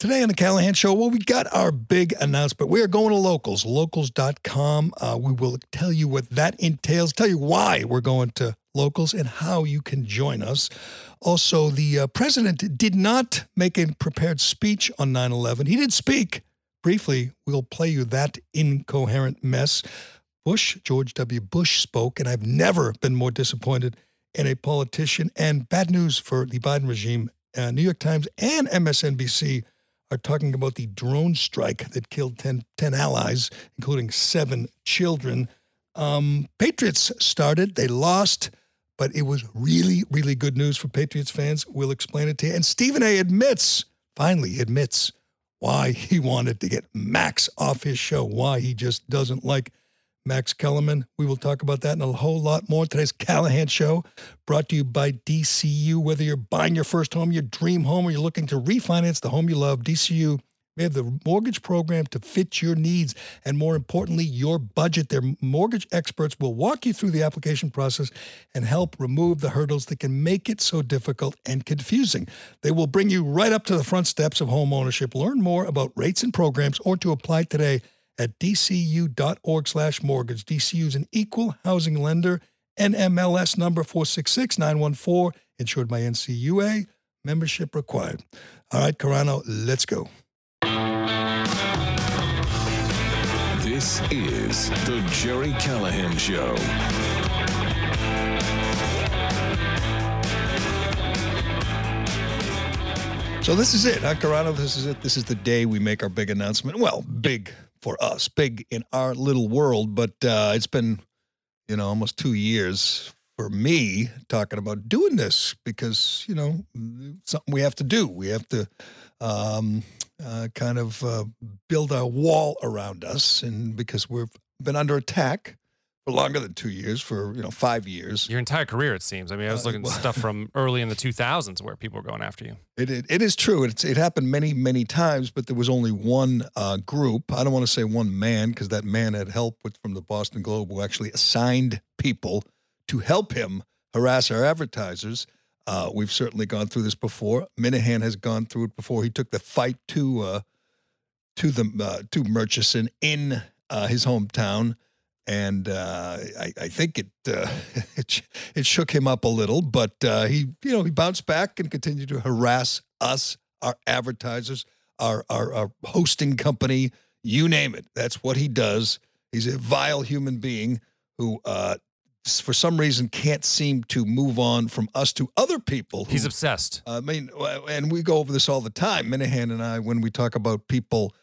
Today on the Callahan Show, well, we got our big announcement. We are going to locals, locals.com. Uh, we will tell you what that entails, tell you why we're going to locals and how you can join us. Also, the uh, president did not make a prepared speech on 9 11. He did speak briefly. We'll play you that incoherent mess. Bush, George W. Bush spoke, and I've never been more disappointed in a politician. And bad news for the Biden regime. Uh, New York Times and MSNBC are talking about the drone strike that killed 10, 10 allies, including seven children. Um, Patriots started, they lost, but it was really, really good news for Patriots fans. We'll explain it to you. And Stephen A admits, finally admits, why he wanted to get Max off his show, why he just doesn't like Max Kellerman. We will talk about that and a whole lot more. Today's Callahan Show brought to you by DCU. Whether you're buying your first home, your dream home, or you're looking to refinance the home you love, DCU may have the mortgage program to fit your needs and, more importantly, your budget. Their mortgage experts will walk you through the application process and help remove the hurdles that can make it so difficult and confusing. They will bring you right up to the front steps of home ownership. Learn more about rates and programs or to apply today at dcu.org slash mortgage. DCU is an equal housing lender. NMLS number 466914, insured by NCUA. Membership required. All right, Carano, let's go. This is the Gerry Callahan Show. So this is it, huh, Carano? This is it. This is the day we make our big announcement. Well, big for us, big in our little world, but uh, it's been, you know, almost two years for me talking about doing this because, you know, something we have to do. We have to um, uh, kind of uh, build a wall around us, and because we've been under attack longer than two years, for you know five years. Your entire career, it seems. I mean, I was Uh, looking at well- stuff from early in the 2000s where people were going after you. It, it, it is true. It's, it happened many, many times, but there was only one uh, group. I don't want to say one man because that man had help with, from the Boston Globe who actually assigned people to help him harass our advertisers. Uh, we've certainly gone through this before. Minihane has gone through it before. He took the fight to uh, to the uh, to Murchison in uh, his hometown, and uh, I, I think it, uh, it it shook him up a little. But uh, he you know he bounced back and continued to harass us, our advertisers, our our, our hosting company, you name it. That's what he does. He's a vile human being who. Uh, for some reason, can't seem to move on from us to other people. He's obsessed. I mean, and we go over this all the time, Minihane and I, when we talk about people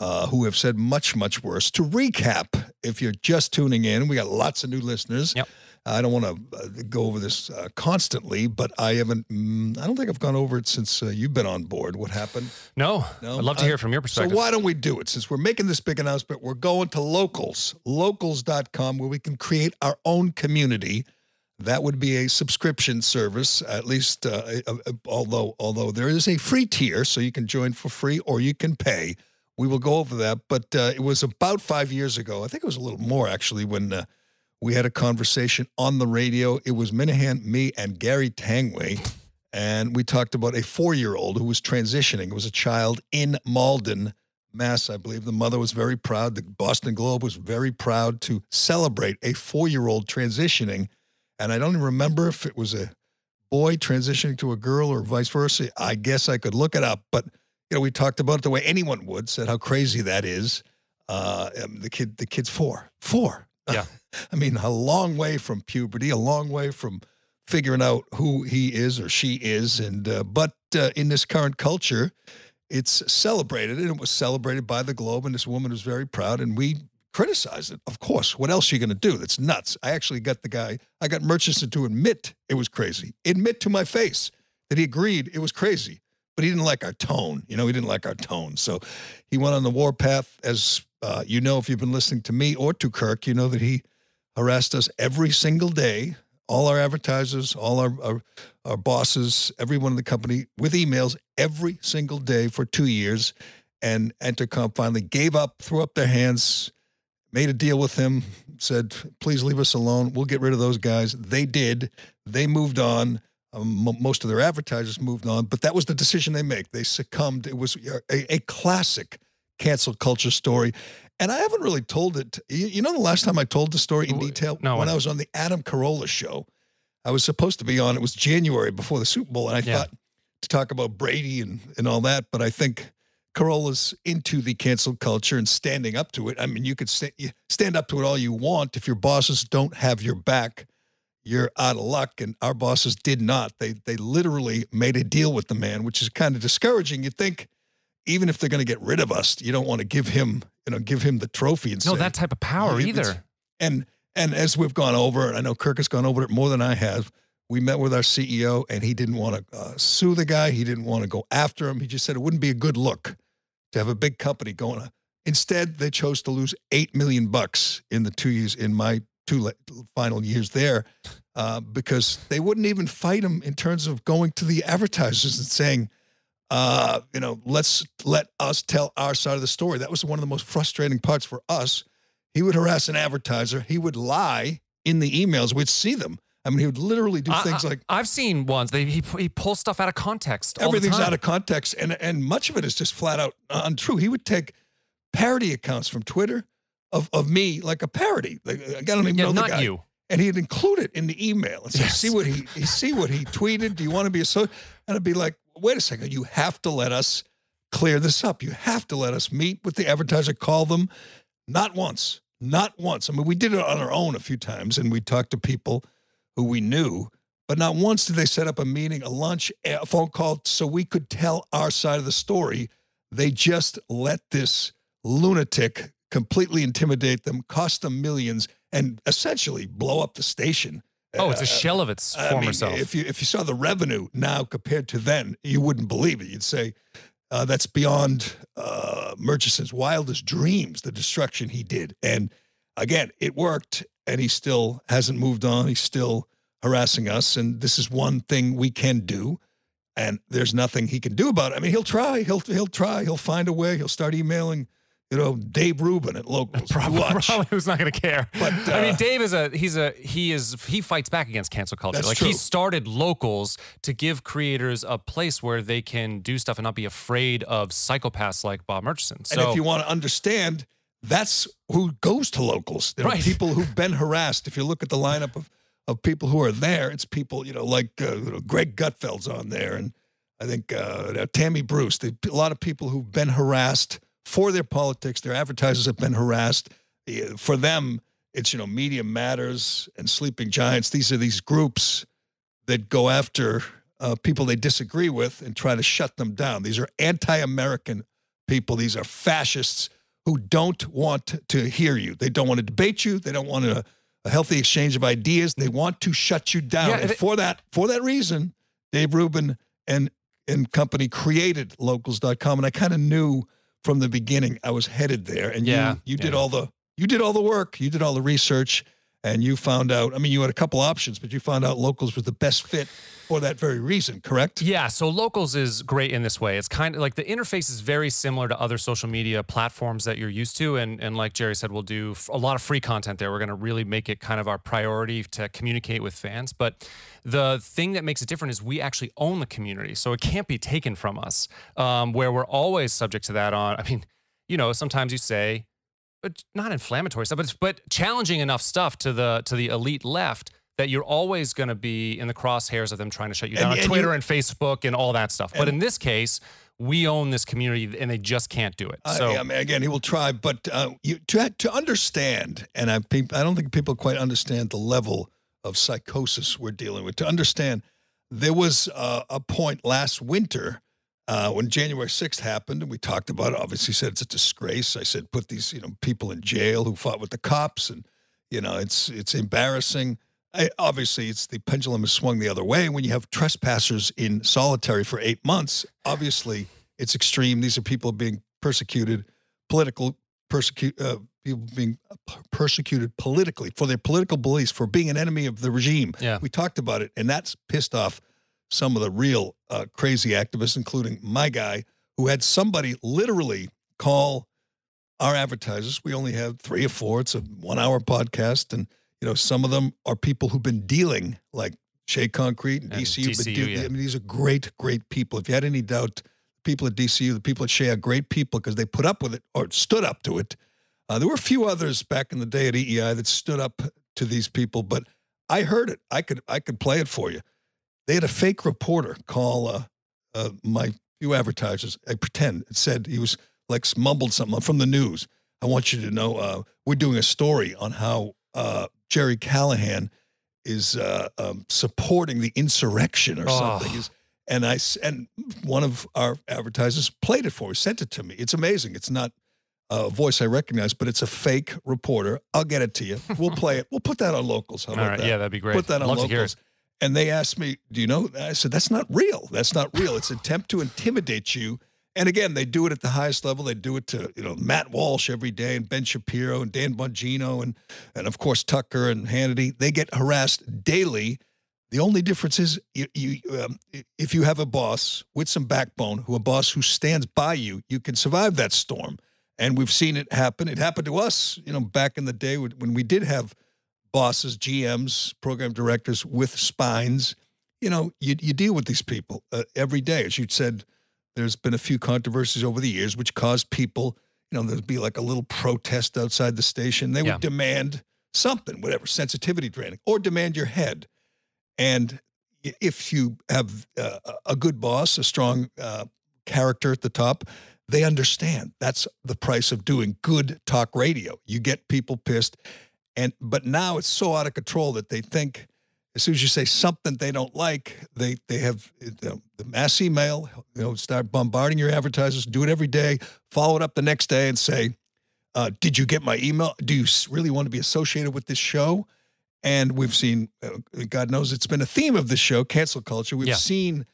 uh, who have said much, much worse. To recap, if you're just tuning in, we got lots of new listeners. Yep. I don't want to uh, go over this uh, constantly, but I haven't. Mm, I don't think I've gone over it since uh, you've been on board. What happened? No, No, I'd love to I- hear from your perspective. So why don't we do it? Since we're making this big announcement, we're going to locals, locals.com, where we can create our own community. That would be a subscription service, at least. Uh, uh, uh, although although there is a free tier, so you can join for free or you can pay. We will go over that. But uh, it was about five years ago. I think it was a little more actually when uh, we had a conversation on the radio. It was Minihane, me, and Gary Tanguay. And we talked about a four year old who was transitioning. It was a child in Malden, Mass, I believe. The mother was very proud. The Boston Globe was very proud to celebrate a four year old transitioning. And I don't even remember if it was a boy transitioning to a girl or vice versa. I guess I could look it up. But, you know, we talked about it the way anyone would, said how crazy that is. Uh, um, the kid, the kid's four, four. Yeah. I mean, a long way from puberty, a long way from figuring out who he is or she is. And uh, but uh, in this current culture, it's celebrated, and it was celebrated by the Globe. And this woman was very proud, and we criticized it. Of course, what else are you going to do? That's nuts. I actually got the guy. I got Murchison to admit it was crazy. Admit to my face that he agreed it was crazy, but he didn't like our tone. You know, he didn't like our tone, so he went on the warpath. As uh, you know, if you've been listening to me or to Kirk, you know that he harassed us every single day. All our advertisers, all our, our our bosses, everyone in the company with emails every single day for two years. And Entercom finally gave up, threw up their hands, made a deal with him, said, please leave us alone. We'll get rid of those guys. They did. They moved on. Um, most of their advertisers moved on, but that was the decision they make. They succumbed. It was a, a classic cancel culture story. And I haven't really told it. You, you know, the last time I told the story in detail? no, When when? I was on the Adam Carolla show. I was supposed to be on, it was January before the Super Bowl. And I Yeah. thought to talk about Brady and, and all that. But I think Carolla's into the cancel culture and standing up to it. I mean, you could you stand up to it all you want. If your bosses don't have your back, you're out of luck. And our bosses did not. They they literally made a deal with the man, which is kind of discouraging. You think even if they're going to get rid of us, you don't want to give him you know give him the trophy and No, say, that type of power Yeah, either. and and as we've gone over, and I know Kirk has gone over it more than I have. We met with our CEO, and he didn't want to uh, sue the guy. He didn't want to go after him. He just said it wouldn't be a good look to have a big company going. Instead, they chose to lose eight million bucks in the two years in my two final years there, uh, because they wouldn't even fight him in terms of going to the advertisers and saying, uh, you know, let's let us tell our side of the story. That was one of the most frustrating parts for us. He would harass an advertiser. He would lie in the emails. We'd see them. I mean, he would literally do I- things I, like I've seen ones. They he, he pulls stuff out of context. all the everything's out of context, and and much of it is just flat out untrue. He would take parody accounts from Twitter of of me like a parody. Like I don't even Yeah, know the guy. you. and he'd include it in the email and say, Yes. "See what he, he see what he tweeted. Do you want to be a so?" And I'd be like, "Wait a second, you have to let us clear this up. You have to let us meet with the advertiser, call them, not once, not once. I mean, we did it on our own a few times, and we talked to people who we knew." But not once did they set up a meeting, a lunch, a phone call so we could tell our side of the story. They just let this lunatic completely intimidate them, cost them millions, and essentially blow up the station. Oh, it's a Uh, shell of its I former mean, self. If you if you saw the revenue now compared to then, you wouldn't believe it. You'd say uh, that's beyond uh, Murchison's wildest dreams. The destruction he did, and again, it worked, and he still hasn't moved on. He's still harassing us, and this is one thing we can do. And there's nothing he can do about it. I mean, he'll try. He'll he'll try. He'll find a way. He'll start emailing, you know, Dave Rubin at locals. Probably, probably who's not going to care. But, I mean, uh, Dave is a he's a he is he fights back against cancel culture. Like true. he started locals to give creators a place where they can do stuff and not be afraid of psychopaths like Bob Murchison. So and if you want to understand, that's who goes to locals. There Right. are people who've been harassed. If you look at the lineup of, of people who are there, it's people, you know, like uh, you know, Greg Gutfeld's on there. And I think uh, Tammy Bruce, the, a lot of people who've been harassed for their politics. Their advertisers have been harassed. For them, it's, you know, Media Matters and Sleeping Giants. These are these groups that go after uh, people they disagree with and try to shut them down. These are anti American people. These are fascists who don't want to hear you. They don't want to debate you. They don't want a, a healthy exchange of ideas. They want to shut you down. Yeah, and it- for that, for that reason, Dave Rubin and and company created locals.com. And I kind of knew from the beginning I was headed there. And Yeah, you you did all the you did all the work. You did all the research. And you found out, I mean, you had a couple options, but you found out locals was the best fit for that very reason, correct? Yeah, so Locals is great in this way. It's kind of like the interface is very similar to other social media platforms that you're used to, and and like Gerry said, we'll do a lot of free content there. We're going to really make it kind of our priority to communicate with fans. But the thing that makes it different is we actually own the community, so it can't be taken from us. Um, where we're always subject to that. On, I mean, you know, sometimes you say but not inflammatory stuff, but but challenging enough stuff to the to the elite left that you're always going to be in the crosshairs of them trying to shut you And- down on and Twitter you- and Facebook and all that stuff. but in this case, we own this community and they just can't do it. So I, mean, again, he will try, but uh, you to to understand, and I I don't think people quite understand the level of psychosis we're dealing with. To understand, there was uh, a point last winter uh, when January sixth happened, and we talked about it. Obviously, said it's a disgrace. I said put these you know people in jail who fought with the cops, and you know it's it's embarrassing. I, obviously, it's the pendulum has swung the other way. When you have trespassers in solitary for eight months, obviously it's extreme. These are people being persecuted, political persecute uh, people being persecuted politically for their political beliefs, for being an enemy of the regime. Yeah. we talked about it, and that's pissed off some of the real uh, crazy activists, including my guy, who had somebody literally call our advertisers. We only have three or four. It's a one-hour podcast, and you know some of them are people who've been dealing like Shea Concrete and, And DCU. but DCU, yeah. I mean, these are great, great people. If you had any doubt, people at DCU, the people at Shea are great people because they put up with it or stood up to it. Uh, there were a few others back in the day at EEI that stood up to these people, but I heard it. I could I could play it for you. They had a fake reporter call uh, uh, my few advertisers. I pretend it said he was like mumbled something from the news. I want you to know uh, we're doing a story on how uh, Gerry Callahan is uh, um, supporting the insurrection or Oh. something. He's- and I and one of our advertisers played it for me, sent it to me. It's amazing. It's not a voice I recognize, but it's a fake reporter. I'll get it to you. We'll play it. We'll put that on locals. How about right, that? yeah, that'd be great. Put that on Love to hear locals. And they asked me, "Do you know?" I said, "That's not real. That's not real. It's an attempt to intimidate you." And again, they do it at the highest level. They do it to you know Matt Walsh every day, and Ben Shapiro, and Dan Bongino, and and of course Tucker and Hannity. They get harassed daily. The only difference is you, you um, if you have a boss with some backbone, who a boss who stands by you, you can survive that storm. And we've seen it happen. It happened to us, you know, back in the day when we did have bosses, GMs, program directors with spines. You know, you, you deal with these people uh, every day. As you said, there's been a few controversies over the years which caused people, you know, there'd be like a little protest outside the station. They would Yeah. demand something, whatever, sensitivity training, or demand your head. And if you have uh, a good boss, a strong uh, character at the top, they understand that's the price of doing good talk radio. You get people pissed, and but now it's so out of control that they think as soon as you say something they don't like, they they have know, the mass email. You know, start bombarding your advertisers. Do it every day. Follow it up the next day and say, uh, "Did you get my email? Do you really want to be associated with this show?" And we've seen, uh, God knows, it's been a theme of this show, cancel culture. We've Yeah. seen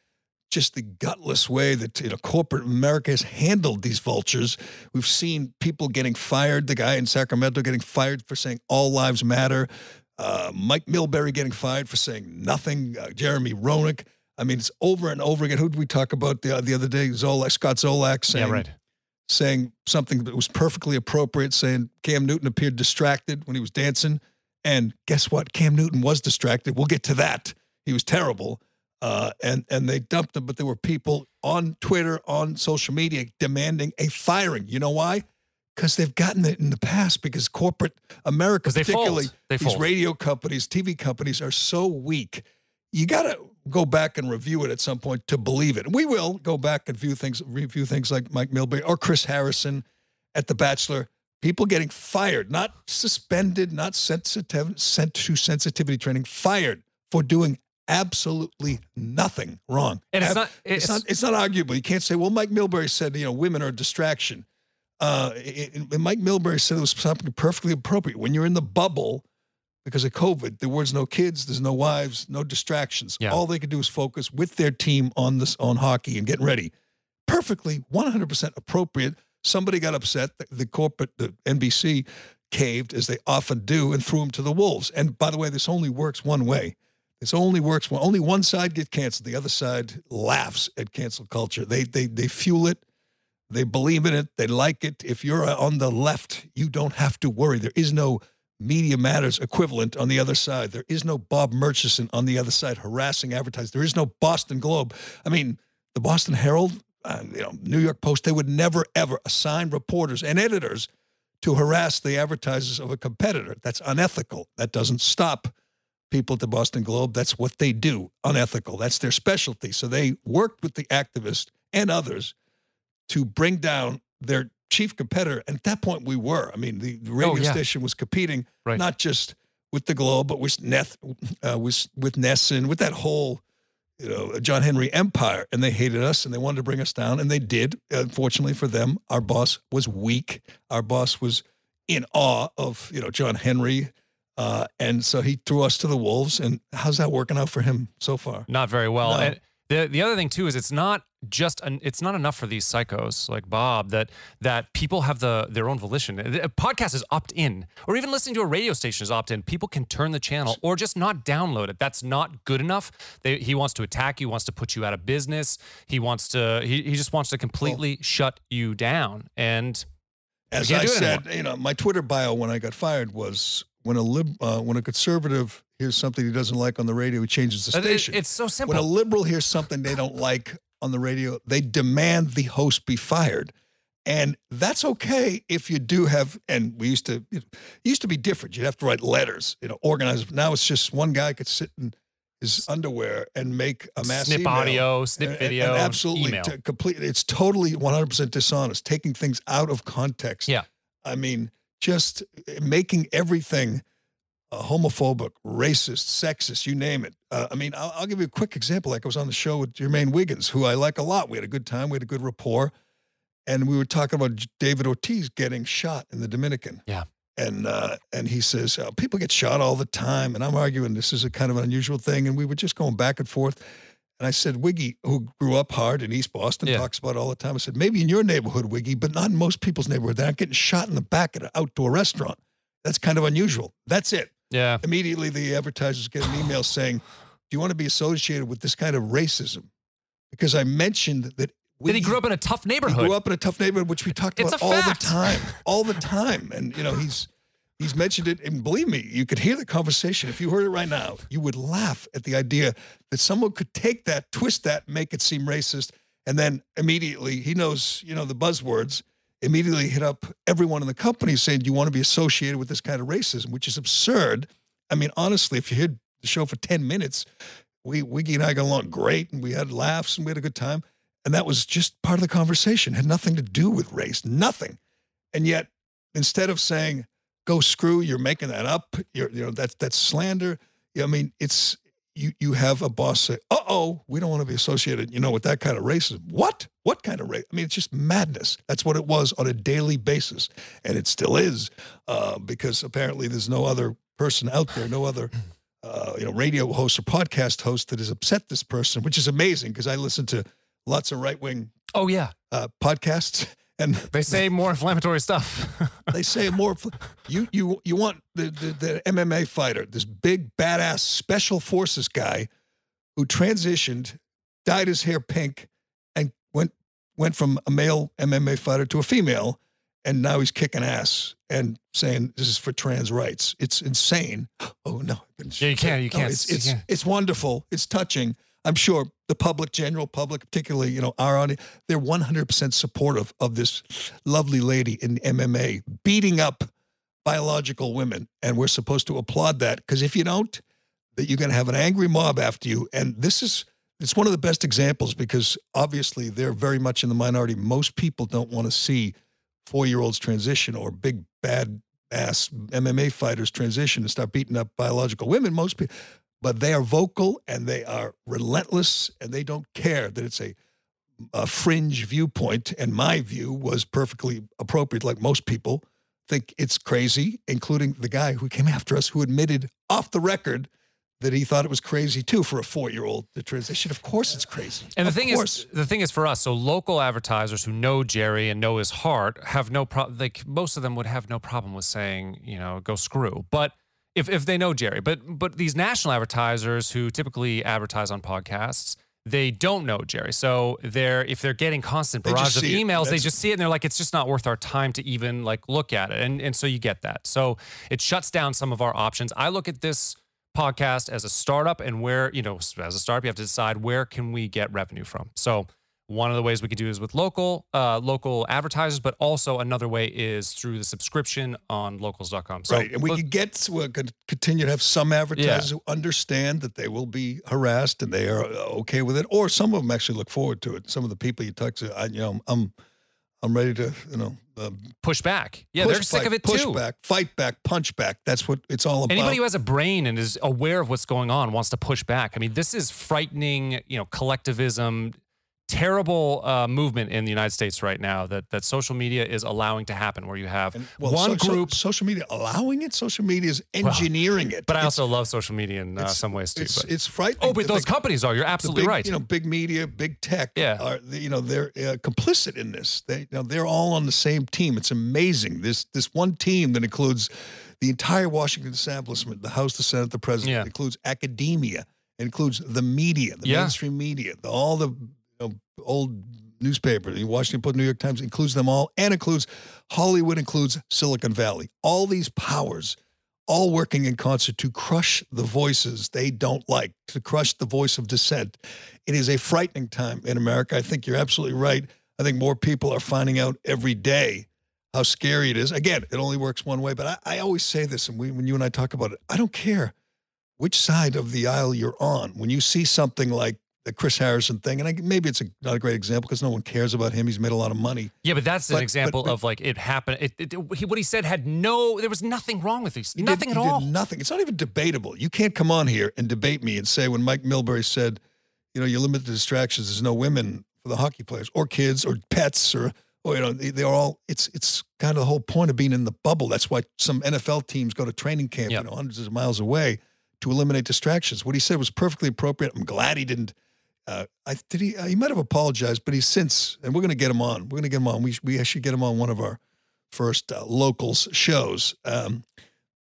just the gutless way that you know corporate America has handled these vultures. We've seen people getting fired. The guy in Sacramento getting fired for saying all lives matter. Uh, Mike Milbury getting fired for saying nothing. Uh, Jeremy Roenick. I mean, it's over and over again. Who did we talk about the the other day? Zolak, Scott Zolak saying Yeah, right. saying something that was perfectly appropriate, saying Cam Newton appeared distracted when he was dancing. And guess what? Cam Newton was distracted. We'll get to that. He was terrible. Uh, and and they dumped him, but there were people on Twitter, on social media, demanding a firing. You know why? Because they've gotten it in the past. Because corporate America, particularly these fold. radio companies, TV companies, are so weak. You got to go back and review it at some point to believe it. We will go back and view things, review things like Mike Milbury or Chris Harrison at The Bachelor. People getting fired, not suspended, not sensitive, sent to sensitivity training, fired for doing absolutely nothing wrong. And it's Ab- not- It's, it's- not. It's not arguable. You can't say, "Well, Mike Milbury said, you know, women are a distraction." Uh, it- it- Mike Milbury said it was something perfectly appropriate when you're in the bubble because of COVID. There was no kids, there's no wives, no distractions. Yeah. All they could do is focus with their team on this on hockey and getting ready. Perfectly, 100% appropriate. Somebody got upset. The, the corporate, the NBC, caved as they often do and threw him to the wolves. And by the way, this only works one way. This only works when only one side gets canceled. The other side laughs at cancel culture. They they they fuel it. They believe in it. They like it. If you're on the left, you don't have to worry. There is no Media Matters equivalent on the other side. There is no Bob Murchison on the other side harassing advertisers. There is no Boston Globe. I mean, the Boston Herald, uh, you know, New York Post, they would never ever assign reporters and editors to harass the advertisers of a competitor. That's unethical. That doesn't stop people at the Boston Globe. That's what they do, unethical. That's their specialty. So they worked with the activists and others to bring down their chief competitor. And at that point, we were. I mean, the, the radio Oh, yeah. station was competing Right. not just with the Globe, but with Neth, uh, with with NESN, with that whole, you know, John Henry empire. And they hated us and they wanted to bring us down, and they did. Unfortunately for them, our boss was weak. Our boss was in awe of you know John Henry. Uh, and so he threw us to the wolves. And how's that working out for him so far? Not very well. No. And the the other thing too is it's not just an, it's not enough for these psychos like Bob that that people have the their own volition. A podcast is opt in, or even listening to a radio station is opt in. People can turn the channel or just not download it. That's not good enough. They, he wants to attack you, wants to put you out of business. He wants to he, he just wants to completely shut you down. And As I said, you know, my Twitter bio when I got fired was when a lib, uh, when a conservative hears something he doesn't like on the radio, he changes the it- station. it's so simple. when a liberal hears something they don't like on the radio, they demand the host be fired. And that's okay if you do have, and we used to, it used to be different. You'd have to write letters, you know, organize. Now it's just one guy could sit in his underwear and make a mass snip email. audio, snip And- video, and absolutely email. to complete. It's totally 100% dishonest, taking things out of context. Yeah. I mean, just making everything uh, homophobic, racist, sexist, you name it. Uh, I mean, I'll, I'll give you a quick example. Like I was on the show with Jermaine Wiggins, who I like a lot. We had a good time. We had a good rapport. And we were talking about David Ortiz getting shot in the Dominican. Yeah. And uh, and he says uh, people get shot all the time, and I'm arguing this is a kind of an unusual thing, and we were just going back and forth. And I said, Wiggy, who grew up hard in East Boston, Yeah. talks about it all the time. I said, maybe in your neighborhood, Wiggy, but not in most people's neighborhood. They're not getting shot in the back at an outdoor restaurant. That's kind of unusual. That's it. yeah. Immediately, the advertisers get an email saying, "Do you want to be associated with this kind of racism?" Because I mentioned that That he grew up in a tough neighborhood. he grew up in a tough neighborhood, which we talked It's about all the time, all the time. And you know, he's he's mentioned it, and believe me, you could hear the conversation. If you heard it right now, you would laugh at the idea that someone could take that, twist that, make it seem racist, and then immediately he knows, you know, the buzzwords. Immediately hit up everyone in the company saying, "Do you want to be associated with this kind of racism?" Which is absurd. I mean, honestly, if you heard the show for ten minutes, we Wiggy and I got along great, and we had laughs and we had a good time. And that was just part of the conversation, had nothing to do with race, nothing. And yet, instead of saying, go screw, you're making that up, you're, you know, that's, that's slander. I mean, it's, you, you have a boss say, uh oh, we don't want to be associated, you know, with that kind of racism. What? What kind of race? I mean, it's just madness. That's what it was on a daily basis. And it still is, uh, because apparently there's no other person out there, no other uh, you know, radio host or podcast host that has upset this person, which is amazing because I listen to lots of right wing oh yeah. uh, podcasts, and They say more inflammatory stuff. they say more. You you you want the, the the MMA fighter, this big badass special forces guy, who transitioned, dyed his hair pink, and went went from a male MMA fighter to a female, and now he's kicking ass and saying this is for trans rights. It's insane. Oh no! Yeah, you can't- you can't- It's you it's, can't. it's wonderful. It's touching. I'm sure the public, general public, particularly you know our audience, they're 100% supportive of this lovely lady in MMA beating up biological women, and we're supposed to applaud that because if you don't, that you're going to have an angry mob after you. And this is it's one of the best examples because obviously they're very much in the minority. Most people don't want to see four year olds transition or big bad ass MMA fighters transition and start beating up biological women. Most people, but they are vocal and they are relentless and they don't care that it's a, a fringe viewpoint. And my view was perfectly appropriate, like most people think it's crazy, including the guy who came after us who admitted off the record that he thought it was crazy too for a four-year-old to transition. Of course, it's crazy. And the Of thing course. is, the thing is for us, so local advertisers who know Gerry and know his heart have no problem. Like most of them would have no problem with saying, you know, go screw. But if if they know Gerry, but but these national advertisers who typically advertise on podcasts, they don't know Gerry. So they're if they're getting constant They just barrage of see it. emails, they That's- just see it and they're like, it's just not worth our time to even like look at it. And and so you get that. So it shuts down some of our options. I look at this podcast as a startup and where, you know, as a startup, you have to decide where can we get revenue from. So one of the ways we could do is with local uh, local advertisers, but also another way is through the subscription on locals.com. So right. And we look- could get, we're going to continue to have some advertisers who understand that they will be harassed and they are uh, okay with it. Or some of them actually look forward to it. Some of the people you talk to, I, you know, I'm, I'm ready to, you know, uh, push back. Yeah, push they're sick back, of it push too. back, fight back, punch back. That's what it's all about. Anybody who has a brain and is aware of what's going on wants to push back. I mean, this is frightening, you know, collectivism, terrible uh, movement in the United States right now that that social media is allowing to happen, where you have And, well, one so- so- group. social media allowing it. Social media is engineering it. but I It's- also love social media in uh, some ways too. It's but- it's frightening. oh, but those think companies are. You're absolutely big, right. You know, big media, big tech. Yeah. are you know they're uh, complicit in this. They you know they're all on the same team. It's amazing. This this one team that includes the entire Washington establishment, the House, the Senate, the President. Yeah. Includes academia. Includes the media, the Yeah. mainstream media, the, all the know, old newspaper, the Washington Post, New York Times includes them all, and includes Hollywood, includes Silicon Valley. All these powers all working in concert to crush the voices they don't like, to crush the voice of dissent. It is a frightening time in America. I think you're absolutely right. I think more people are finding out every day how scary it is. Again, it only works one way, but I, I always say this, and we, when you and I talk about it, I don't care which side of the aisle you're on. When you see something like the Chris Harrison thing, and I, maybe it's a, not a great example because no one cares about him. He's made a lot of money. Yeah, but that's an example but- but- of like it happened. It, it, he, what he said had no. There was nothing wrong with these. He Nothing did, at all. Nothing. It's not even debatable. You can't come on here and debate me and say when Mike Milbury said, you know, you limit the distractions. There's no women for the hockey players or kids or pets or, or you know, they, they're all. It's it's kind of the whole point of being in the bubble. That's why some NFL teams go to training camp, Yep. you know, hundreds of miles away to eliminate distractions. What he said was perfectly appropriate. I'm glad he didn't. Uh, I did he. Uh, he might have apologized, but he's since, and we're going to get him on. We're going to get him on. We we should get him on one of our first uh, locals shows. Um,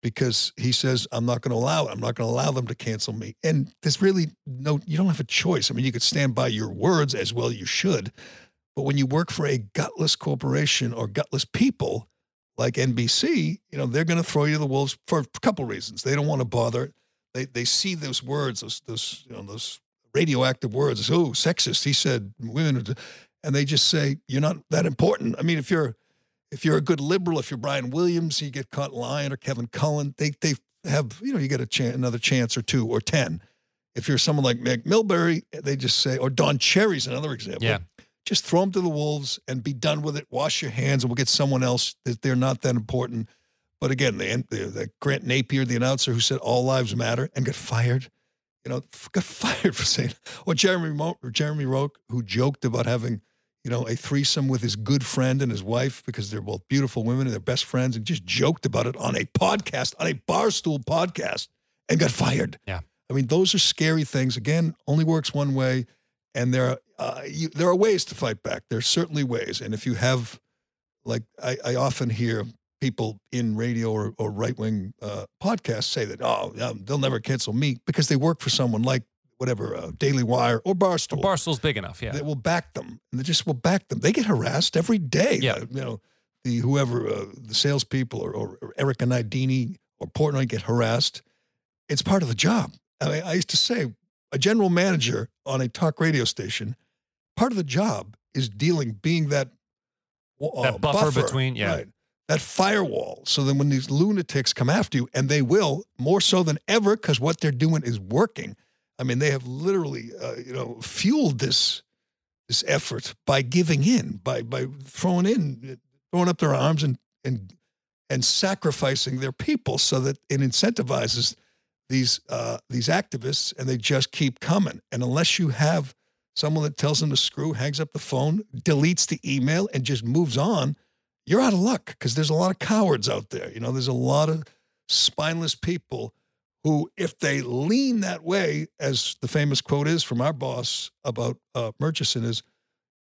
because he says I'm not going to allow it. I'm not going to allow them to cancel me. And there's really no. You don't have a choice. I mean, you could stand by your words as well. You should, but when you work for a gutless corporation or gutless people like NBC, you know they're going to throw you to the wolves for a couple reasons. They don't want to bother. They they see those words, those those you know those radioactive words. Oh, sexist. He said women, and they just say you're not that important. I mean, if you're if you're a good liberal, if you're Brian Williams, you get caught lying, or Kevin Cullen, they they have you know you get a chance, another chance or two or ten. If you're someone like Meg Milbury, they just say, or Don Cherry's another example. Yeah. Just throw them to the wolves and be done with it. Wash your hands, and we'll get someone else. That they're not that important. But again, the, the, the Grant Napear, the announcer who said all lives matter and got fired, you know, got fired for saying, or Jeremy Mo, or Jeremy Roque, who joked about having, you know, a threesome with his good friend and his wife because they're both beautiful women and they're best friends, and just joked about it on a podcast, on a barstool podcast, and got fired. Yeah. I mean, those are scary things. Again, only works one way, and there are uh, you, there are ways to fight back. There's certainly ways, and if you have, like, I, I often hear people in radio or, or right wing uh, podcasts say that, oh, um, they'll never cancel me because they work for someone like whatever, uh, Daily Wire or Barstool. Barstool's big enough. Yeah. They will back them, and they just will back them. They get harassed every day. Yeah. Uh, you know, the whoever uh, the salespeople or, or, or Erika Nardini or Portnoy get harassed. It's part of the job. I, mean, I used to say a general manager on a talk radio station, part of the job is dealing, being that uh, That buffer between- yeah. right, that firewall. So then when these lunatics come after you, and they will more so than ever, because what they're doing is working. I mean, they have literally, uh, you know, fueled this this effort by giving in, by by throwing in, throwing up their arms and and and sacrificing their people, so that it incentivizes these uh, these activists, and they just keep coming. And unless you have someone that tells them to screw, hangs up the phone, deletes the email, and just moves on, you're out of luck because there's a lot of cowards out there. You know, there's a lot of spineless people who, if they lean that way, as the famous quote is from our boss about uh, Murchison, is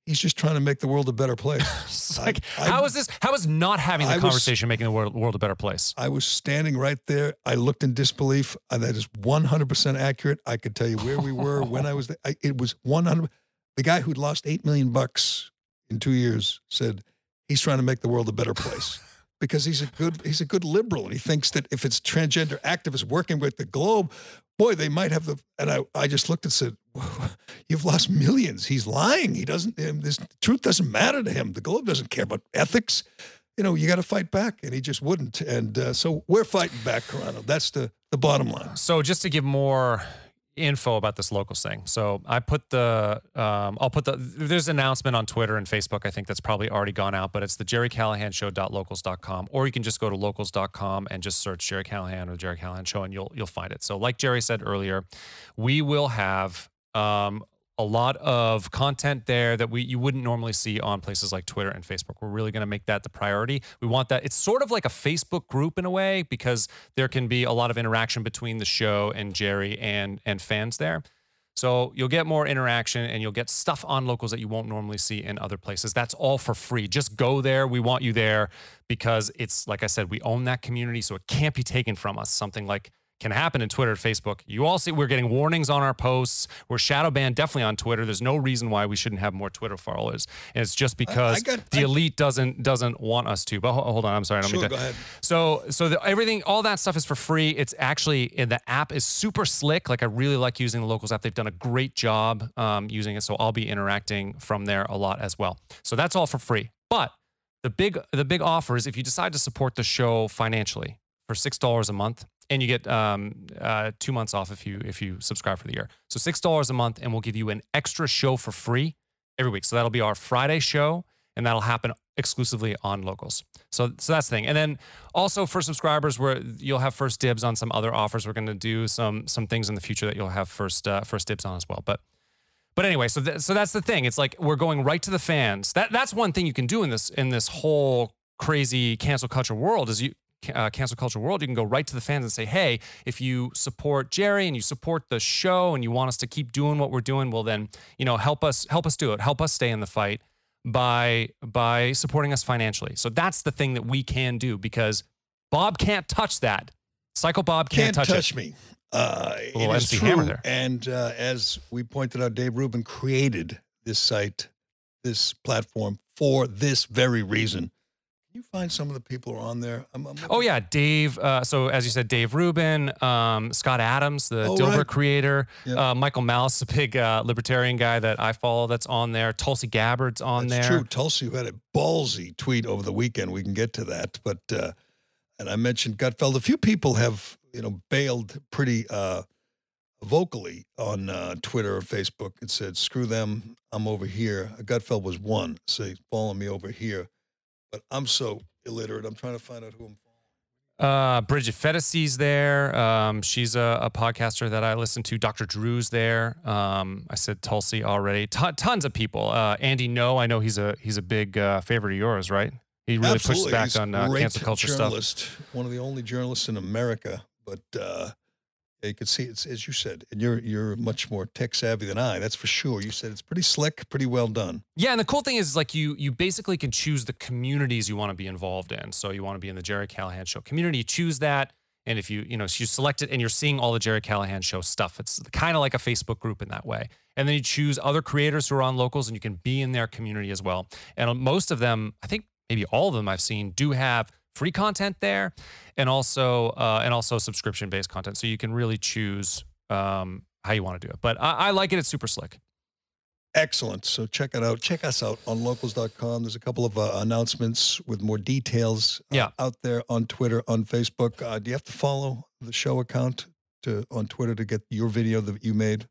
he's just trying to make the world a better place. I- like, I- how is this? How is not having the I was- conversation making the world, world a better place? I was standing right there. I looked in disbelief. And that is 100% accurate. I could tell you where we were when I was there. I, it was 100. The guy who'd lost 8 million bucks in two years said he's trying to make the world a better place because he's a good he's a good liberal and he thinks that if it's transgender activists working with the globe, boy, they might have the. And I, I just looked and said, "You've lost millions. He's lying. He doesn't. um, This truth doesn't matter to him. The globe doesn't care about ethics. You know, you got to fight back." And he just wouldn't. And uh, so we're fighting back, Corrado. That's the the bottom line. So just to give more info about this locals thing. So I put the, um, I'll put the, there's an announcement on Twitter and Facebook. I think that's probably already gone out, but it's the Gerry Callahan Show.locals.com, or you can just go to locals.com and just search Gerry Callahan or Gerry Callahan Show and you'll, you'll find it. So like Gerry said earlier, we will have, um, a lot of content there that we you wouldn't normally see on places like Twitter and Facebook. We're really going to make that the priority. We want that. It's sort of like a Facebook group in a way because there can be a lot of interaction between the show and Gerry and and fans there. So you'll get more interaction and you'll get stuff on locals that you won't normally see in other places. That's all for free. Just go there. We want you there because it's like I said, we own that community, so it can't be taken from us. Something like can happen in Twitter, Facebook. You all see we're getting warnings on our posts. We're shadow banned definitely on Twitter. There's no reason why we shouldn't have more Twitter followers, and it's just because got- the I- elite doesn't doesn't want us to. But hold on, I'm sorry. I don't Sure, mean to- go ahead. So so the, everything, all that stuff is for free. It's actually and the app is super slick. Like I really like using the locals app. They've done a great job um, using it. So I'll be interacting from there a lot as well. So that's all for free. But the big the big offer is if you decide to support the show financially for six dollars a month, and you get um, uh, two months off if you if you subscribe for the year. So six dollars a month, and we'll give you an extra show for free every week. So that'll be our Friday show, and that'll happen exclusively on locals. So so that's the thing. And then also for subscribers, where you'll have first dibs on some other offers. We're going to do some some things in the future that you'll have first uh, first dibs on as well. But but anyway, so th- so that's the thing. It's like we're going right to the fans. That that's one thing you can do in this in this whole crazy cancel culture world is you uh, cancel culture world. You can go right to the fans and say, hey, if you support Gerry and you support the show and you want us to keep doing what we're doing, well then you know help us help us do it. Help us stay in the fight by by supporting us financially. So that's the thing that we can do because Bob can't touch that. Psycho Bob can't, Can't, touch, touch me. Uh, it is MC true. And uh, as we pointed out, Dave Rubin created this site, this platform for this very reason. You find some of the people who are on there? I'm, I'm Oh yeah, Dave. Uh, so as you said, Dave Rubin, um, Scott Adams, the Oh, Dilbert right. creator, Yeah. uh, Michael Malice, a big uh, libertarian guy that I follow. That's on there. Tulsi Gabbard's on That's there. true. Tulsi had a ballsy tweet over the weekend. We can get to that, but uh, and I mentioned Gutfeld. A few people have you know bailed pretty uh, vocally on uh, Twitter or Facebook and said, "Screw them, I'm over here." Gutfeld was one, so follow me over here, but I'm so illiterate. I'm trying to find out who I'm. Uh, Bridget Phetasy's there. Um, she's a, a podcaster that I listen to. Dr. Drew's there. Um, I said Tulsi already. Ton tons of people. Uh, Andy Ngo, I know he's a he's a big uh, favorite of yours, right? He really pushes back He's on uh, cancel culture stuff. One of the only journalists in America, but uh, you can see it's as you said, and you're you're much more tech savvy than I. That's for sure. You said it's pretty slick, pretty well done. Yeah, and the cool thing is like you you basically can choose the communities you want to be involved in. So you want to be in the Gerry Callahan show community, you choose that. And if you, you know, so you select it and you're seeing all the Gerry Callahan show stuff. It's kind of like a Facebook group in that way. And then you choose other creators who are on locals and you can be in their community as well. And most of them, I think maybe all of them I've seen do have free content there and also uh, and also subscription based content. So you can really choose um, how you want to do it. But I, I like it. It's super slick. Excellent. So check it out. Check us out on locals.com. There's a couple of uh, announcements with more details uh, Yeah. out there on Twitter, on Facebook. Uh, do you have to follow the show account to on Twitter to get your video that you made?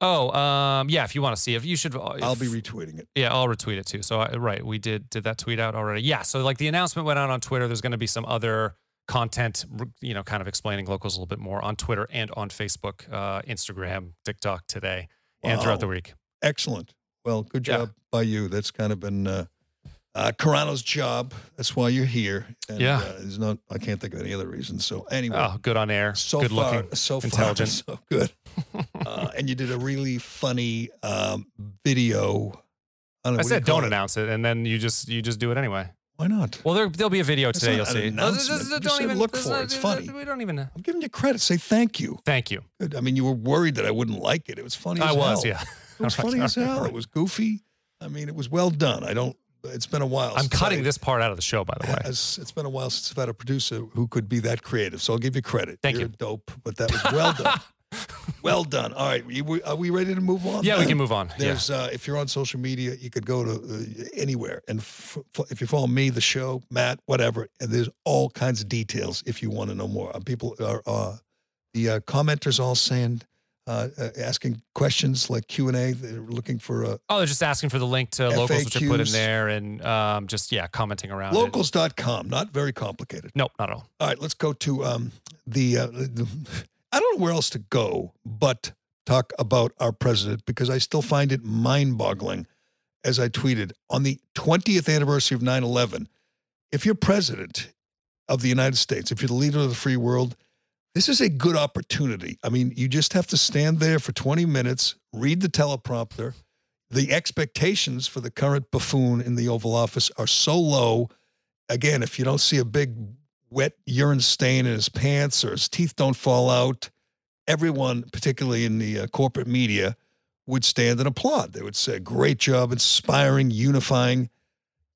Oh, um, yeah. If you want to see it, you should. uh, I'll be retweeting it. Yeah, I'll retweet it too. So I, right, we did did that tweet out already. Yeah, so like the announcement went out on Twitter. There's going to be some other content, you know, kind of explaining locals a little bit more on Twitter and on Facebook, uh, Instagram, TikTok today, and throughout the week. Excellent. Well, good Yeah. job by you. That's kind of been uh, uh, Carano's job. That's why you're here. And, Yeah. Uh, there's not. I can't think of any other reason. So anyway, Oh, good on air, so good far, looking, so intelligent. far, so good. uh, and you did a really funny um, video. I, know, I do said don't it? announce it, and then you just you just do it anyway. Why not? Well, there there'll be a video today. You'll not an see. announcement. You just said look this for it. not- It's funny. We don't even. Know. I'm giving you credit. Say thank you. Thank you. Good. I mean, you were worried that I wouldn't like it. It was funny. I as was, hell. yeah. It was funny as hell. It was goofy. I mean, it was well done. I don't. It's been a while. I'm cutting I- this part out of the show, by the way. As it's been a while since I've had a producer who could be that creative. So I'll give you credit. Thank You're you. dope, but that was well done. well done. All right. Are we ready to move on? Yeah, we can move on. Yeah. Uh, if you're on social media, you could go to uh, anywhere. And f- f- if you follow me, the show, Matt, whatever, and there's all kinds of details if you want to know more. Uh, people are, uh, the uh, commenters all saying, uh, uh, asking questions like Q&A. They're looking for uh, Oh, they're just asking for the link to locals, which I put in there, and um, just yeah, commenting around. it. locals.com. Not very complicated. Nope, not at all. All right, let's go to um, the, uh, the. I don't know where else to go but talk about our president because I still find it mind boggling. As I tweeted on the 20th anniversary of 9 11, if you're president of the United States, if you're the leader of the free world, this is a good opportunity. I mean, you just have to stand there for 20 minutes, read the teleprompter. The expectations for the current buffoon in the Oval Office are so low. Again, if you don't see a big wet urine stain in his pants or his teeth don't fall out, everyone, particularly in the uh, corporate media, would stand and applaud. They would say, Great job, inspiring, unifying.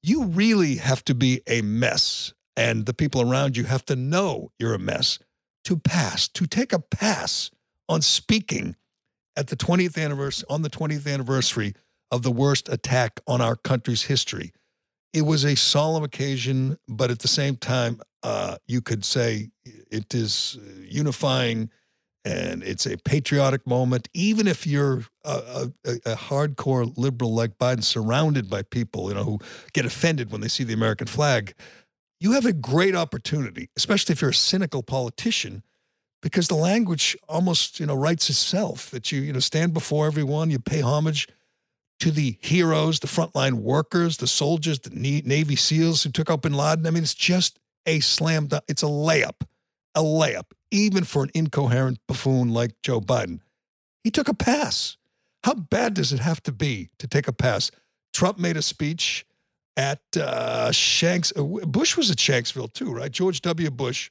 You really have to be a mess, and the people around you have to know you're a mess to pass, to take a pass on speaking at the 20th anniversary, on the 20th anniversary of the worst attack on our country's history. It was a solemn occasion, but at the same time, uh, you could say it is unifying and it's a patriotic moment. Even if you're a, a, a, hardcore liberal like Biden, surrounded by people you know who get offended when they see the American flag, you have a great opportunity, especially if you're a cynical politician, because the language almost you know writes itself. That you you know stand before everyone, you pay homage to the heroes, the frontline workers, the soldiers, the Navy SEALs who took out Bin Laden. I mean, it's just a slam dunk. It's a layup, a layup, even for an incoherent buffoon like Joe Biden. He took a pass. How bad does it have to be to take a pass? Trump made a speech at uh, Shanks. Uh, Bush was at Shanksville too, right? George W. Bush.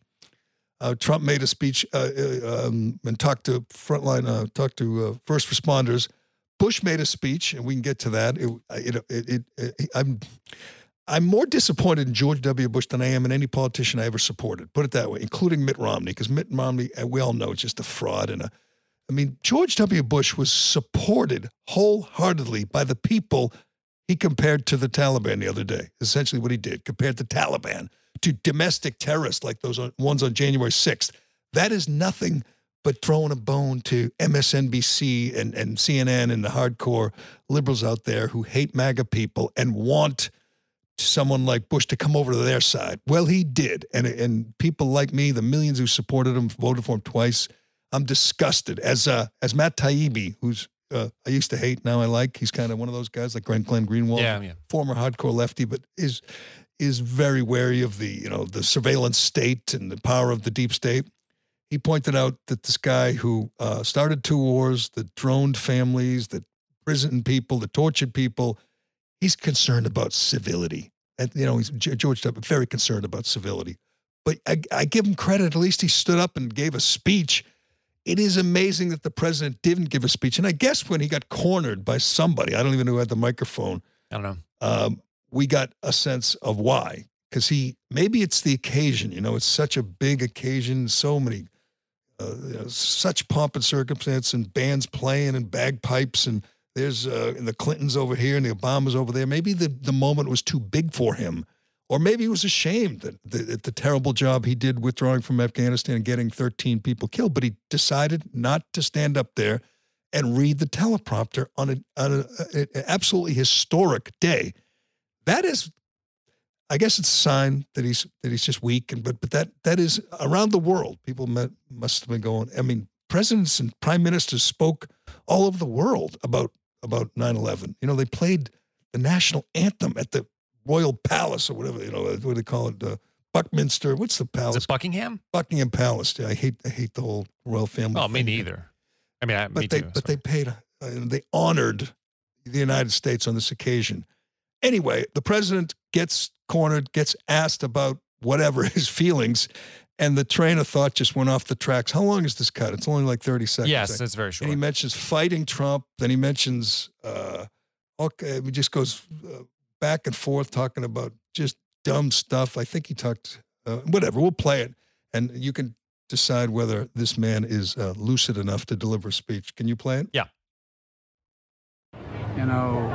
Uh, Trump made a speech uh, uh um, and talked to frontline, uh, talked to first responders. Bush made a speech, and we can get to that. It, it, it, it, I'm, I'm more disappointed in George W. Bush than I am in any politician I ever supported. Put it that way, including Mitt Romney, because Mitt Romney, we all know, is just a fraud and a. I mean, George W. Bush was supported wholeheartedly by the people he compared to the Taliban the other day. Essentially, what he did compared the Taliban to domestic terrorists like those ones on January 6th. That is nothing but throwing a bone to MSNBC and, and CNN and the hardcore liberals out there who hate MAGA people and want someone like Bush to come over to their side. Well, he did. And, and people like me, the millions who supported him, voted for him twice, I'm disgusted. As uh, as Matt Taibbi, who's uh, I used to hate, now I like. He's kind of one of those guys like Glenn, Glenn Greenwald, yeah, yeah. former hardcore lefty, but is is very wary of the you know the surveillance state and the power of the deep state. He pointed out that this guy who uh, started two wars, that droned families, that imprisoned people, that tortured people, he's concerned about civility. And, you know, he's George W. very concerned about civility. But I, I give him credit. At least he stood up and gave a speech. It is amazing that the president didn't give a speech. And I guess when he got cornered by somebody, I don't even know who had the microphone. I don't know. Um, we got a sense of why. Because he, maybe it's the occasion, you know, it's such a big occasion, so many, uh, you know, such pomp and circumstance, and bands playing and bagpipes and there's uh, the Clintons over here and the Obamas over there. Maybe the, the moment was too big for him. Or maybe he was ashamed at the, the terrible job he did withdrawing from Afghanistan and getting 13 people killed. But he decided not to stand up there and read the teleprompter on an absolutely historic day. That is, I guess it's a sign that he's that he's just weak. And but but that that is around the world. People met, must have been going. I mean, presidents and prime ministers spoke all over the world about about 9/11. You know, they played the national anthem at the Royal Palace or whatever. You know, what do they call it? Uh, Buckminster. What's the palace? Is it Buckingham? Buckingham Palace. Yeah, I hate I hate the whole royal family. Oh, me neither. I mean, I, but me they too. but they paid. Uh, they honored the United States on this occasion. Anyway, the president gets cornered, gets asked about whatever his feelings, and the train of thought just went off the tracks. How long is this cut? It's only like 30 seconds. Yes, it's very short. And he mentions fighting Trump. Then he mentions, uh, okay, he just goes uh, back and forth talking about just dumb stuff. I think he talked, uh, whatever, we'll play it. And you can decide whether this man is uh, lucid enough to deliver a speech. Can you play it? Yeah. You know,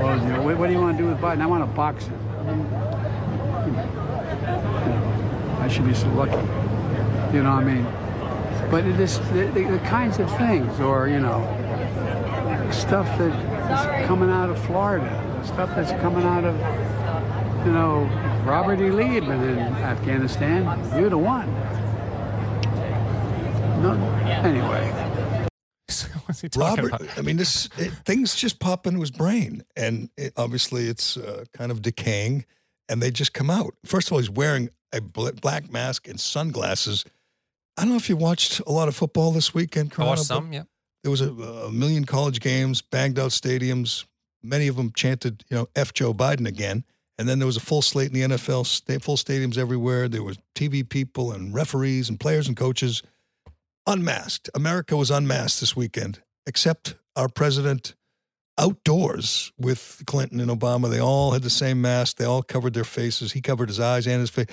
well, you know, what, what do you want to do with Biden? I want to box him. I mean, you know, I should be so lucky. You know what I mean? But it is the, the, the kinds of things, or, you know, stuff that is coming out of Florida, stuff that's coming out of, you know, Robert E. Lee had been in Afghanistan. You'd have won. No, anyway. Robert, about? I mean, this it, things just pop into his brain, and it, obviously it's uh, kind of decaying, and they just come out. First of all, he's wearing a black mask and sunglasses. I don't know if you watched a lot of football this weekend. I watched some, yeah. There was a, a, million college games, banged out stadiums. Many of them chanted, you know, "F Joe Biden" again, And then there was a full slate in the NFL, full stadiums everywhere. There was TV people and referees and players and coaches unmasked. America was unmasked this weekend, except our president outdoors with Clinton and Obama. They all had the same mask. They all covered their faces. He covered his eyes and his face.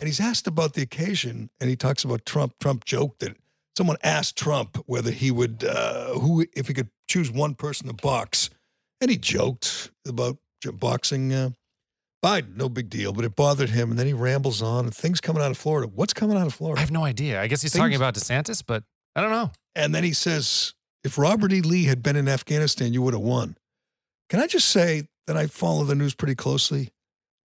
And he's asked about the occasion, and he talks about Trump. Trump joked that someone asked Trump whether he would, uh, who, if he could choose one person to box, and he joked about boxing uh, Biden. No big deal, but it bothered him. And then he rambles on, and things coming out of Florida. What's coming out of Florida? I have no idea. I guess he's Things- talking about DeSantis, but I don't know. And then he says, if Robert E. Lee had been in Afghanistan, you would have won. Can I just say that I follow the news pretty closely?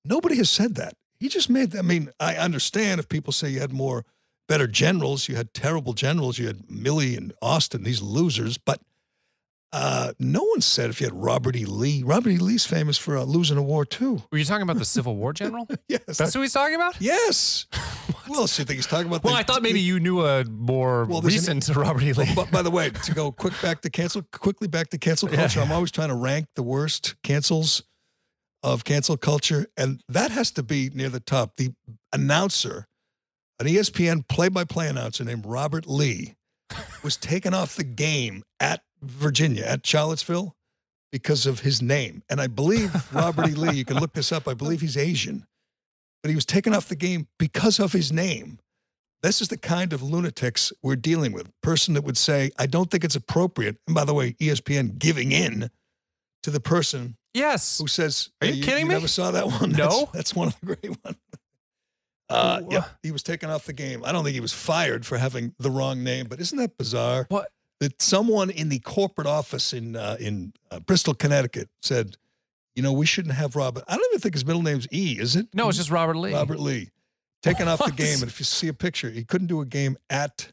Nobody has said that. He just made, I mean, I understand if people say you had more better generals, you had terrible generals, you had Milley and Austin, these losers, but uh, no one said if you had Robert E. Lee. Robert E. Lee's famous for uh, losing a war too. Were you talking about the Civil War general? Yes. That's who he's talking about? yes. Else do you think he's talking about? Well, The- I thought maybe you knew a more Well, there's an- recent Robert E. Lee. But by the way, to go quick back to cancel, quickly back to cancel Yeah. culture. I'm always trying to rank the worst cancels of cancel culture, and that has to be near the top. The announcer, an ESPN play-by-play announcer named Robert Lee, was taken off the game at Virginia at Charlottesville because of his name. And I believe Robert E. Lee. You can look this up. I believe he's Asian, but he was taken off the game because of his name. This is the kind of lunatics we're dealing with. Person that would say, I don't think it's appropriate. And by the way, ESPN giving in to the person yes. who says, Are you "Hey, kidding me? never saw that one? No. That's, that's one of the great ones. Uh, yeah, he was taken off the game. I don't think he was fired for having the wrong name, but isn't that bizarre? What? That someone in the corporate office in uh, in uh, Bristol, Connecticut, said, "You know, we shouldn't have Robert. I don't even think his middle name's E, is it? No, it's just Robert Lee. Robert Lee taken off the game. And if you see a picture, he couldn't do a game at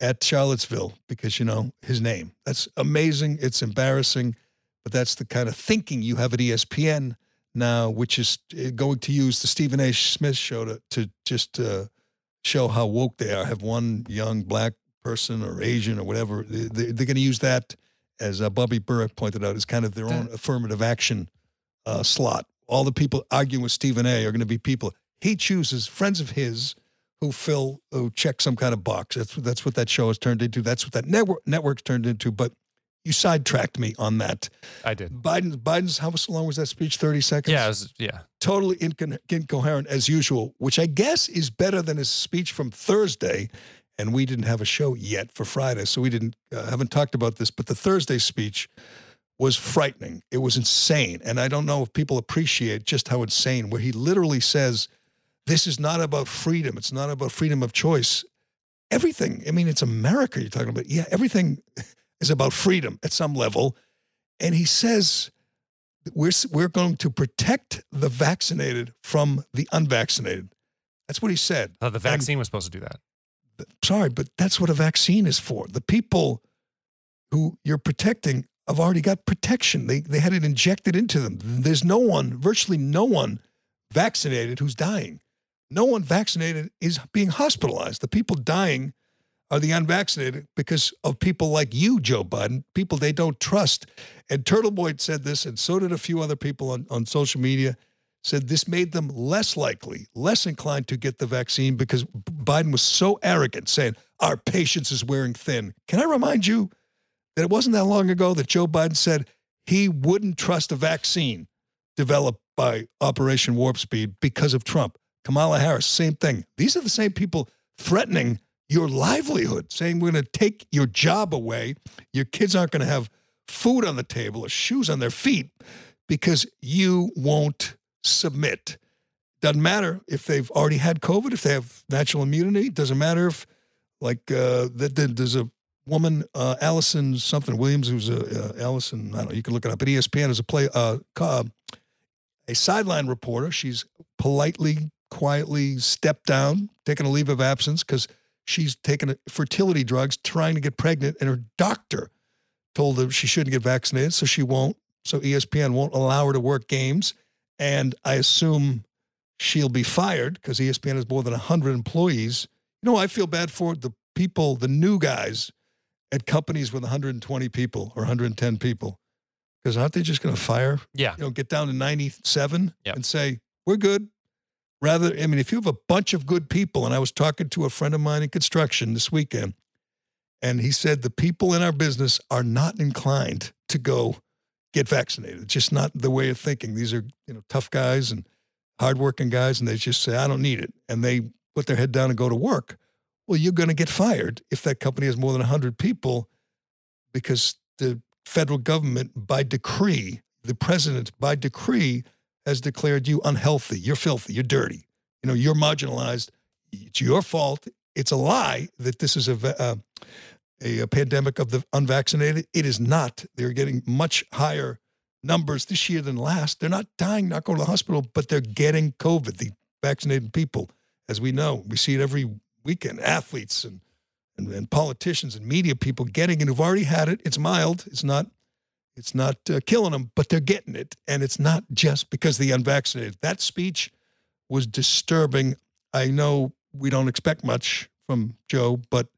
at Charlottesville because you know his name. That's amazing. It's embarrassing, but that's the kind of thinking you have at ESPN now, which is uh, going to use the Stephen A. Smith show to to just uh, show how woke they are. Have one young black person or Asian or whatever. They, they're going to use that as uh, Bobby Burack pointed out as kind of their own affirmative action uh, slot. All the people arguing with Stephen A. are going to be people he chooses, friends of his, who fill who check some kind of box. That's that's what that show has turned into. That's what that network network's turned into. But you sidetracked me on that. I did. Biden Biden's how long was that speech? Thirty seconds. Yeah, it was, yeah. totally incon- incoherent as usual, which I guess is better than his speech from Thursday. And we didn't have a show yet for Friday, so we didn't uh, haven't talked about this. But the Thursday speech was frightening. It was insane, and I don't know if people appreciate just how insane. Where he literally says, "This is not about freedom. It's not about freedom of choice. Everything. I mean, it's America you're talking about. Yeah, everything is about freedom at some level." And he says, we're we're going to protect the vaccinated from the unvaccinated. That's what he said. Thought the And- vaccine was supposed to do that. Sorry, but that's what a vaccine is for. The people who you're protecting have already got protection. They they had it injected into them. There's no one, virtually no one vaccinated who's dying. No one vaccinated is being hospitalized. The people dying are the unvaccinated because of people like you, Joe Biden, people they don't trust. And Turtle Boy said this, and so did a few other people on, on social media, said this made them less likely, less inclined to get the vaccine because Biden was so arrogant, saying, Our patience is wearing thin. Can I remind you that it wasn't that long ago that Joe Biden said he wouldn't trust a vaccine developed by Operation Warp Speed because of Trump? Kamala Harris, same thing. These are the same people threatening your livelihood, saying we're going to take your job away. Your kids aren't going to have food on the table or shoes on their feet because you won't submit. Doesn't matter if they've already had COVID, if they have natural immunity. Doesn't matter if, like, uh, that there's a woman, uh, Allison something Williams, who's a uh, Allison. I don't know. You can look it up at ESPN as a play, uh, a sideline reporter. She's politely, quietly stepped down, taking a leave of absence because she's taking fertility drugs, trying to get pregnant, and her doctor told her she shouldn't get vaccinated, so she won't. So ESPN won't allow her to work games, and I assume she'll be fired because ESPN has more than hundred employees. You know, I feel bad for the people, the new guys at companies with 120 people or 110 people, because aren't they just going to fire Yeah. you know, get down to 97 Yep. and say, We're good. Rather, I mean, if you have a bunch of good people, and I was talking to a friend of mine in construction this weekend, and he said the people in our business are not inclined to go get vaccinated. It's just not the way of thinking. These are, you know, tough guys and hardworking guys, and they just say, I don't need it. And they put their head down and go to work. Well, you're going to get fired if that company has more than 100 people because the federal government, by decree, the president, by decree, has declared you unhealthy. You're filthy. You're dirty. You know, you're marginalized. It's your fault. It's a lie that this is a, uh, a, a pandemic of the unvaccinated. It is not. They're getting much higher numbers this year than last. They're not dying, not going to the hospital, but they're getting COVID, the vaccinated people. As we know, we see it every weekend athletes and, and, and politicians and media people getting it who've already had it. It's mild, it's not it's not uh, killing them, but they're getting it. And it's not just because the unvaccinated. That speech was disturbing. I know we don't expect much from Joe, but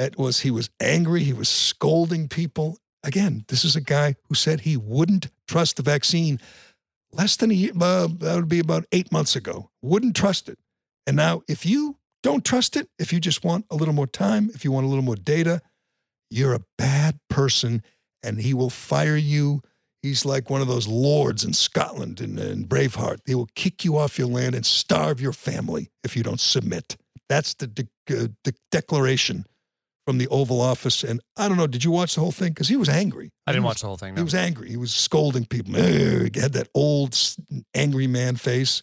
it was he was angry. He was scolding people. Again, this is a guy who said he wouldn't trust the vaccine less than a year. Uh, that would be about eight months ago. Wouldn't trust it. And now, if you don't trust it, if you just want a little more time, if you want a little more data, you're a bad person and he will fire you. He's like one of those lords in Scotland in, Braveheart. They will kick you off your land and starve your family if you don't submit. That's the, de- uh, the declaration from the Oval Office. And I don't know, did you watch the whole thing? Because he was angry. I didn't he watch the whole thing. He was angry. He was scolding people. He had that old angry man face.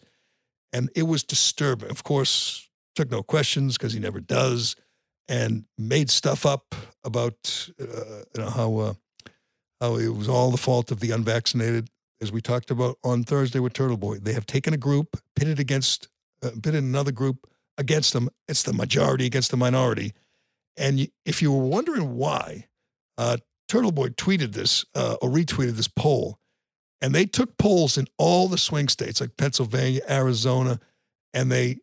And it was disturbing. Of course, took no questions because he never does, and made stuff up about uh, you know how uh, how it was all the fault of the unvaccinated, as we talked about on Thursday with Turtle Boy. They have taken a group, pitted against, uh, pitted another group against them. It's the majority against the minority. And if you were wondering why, uh, Turtle Boy tweeted this uh, or retweeted this poll, and they took polls in all the swing states like Pennsylvania, Arizona, and they,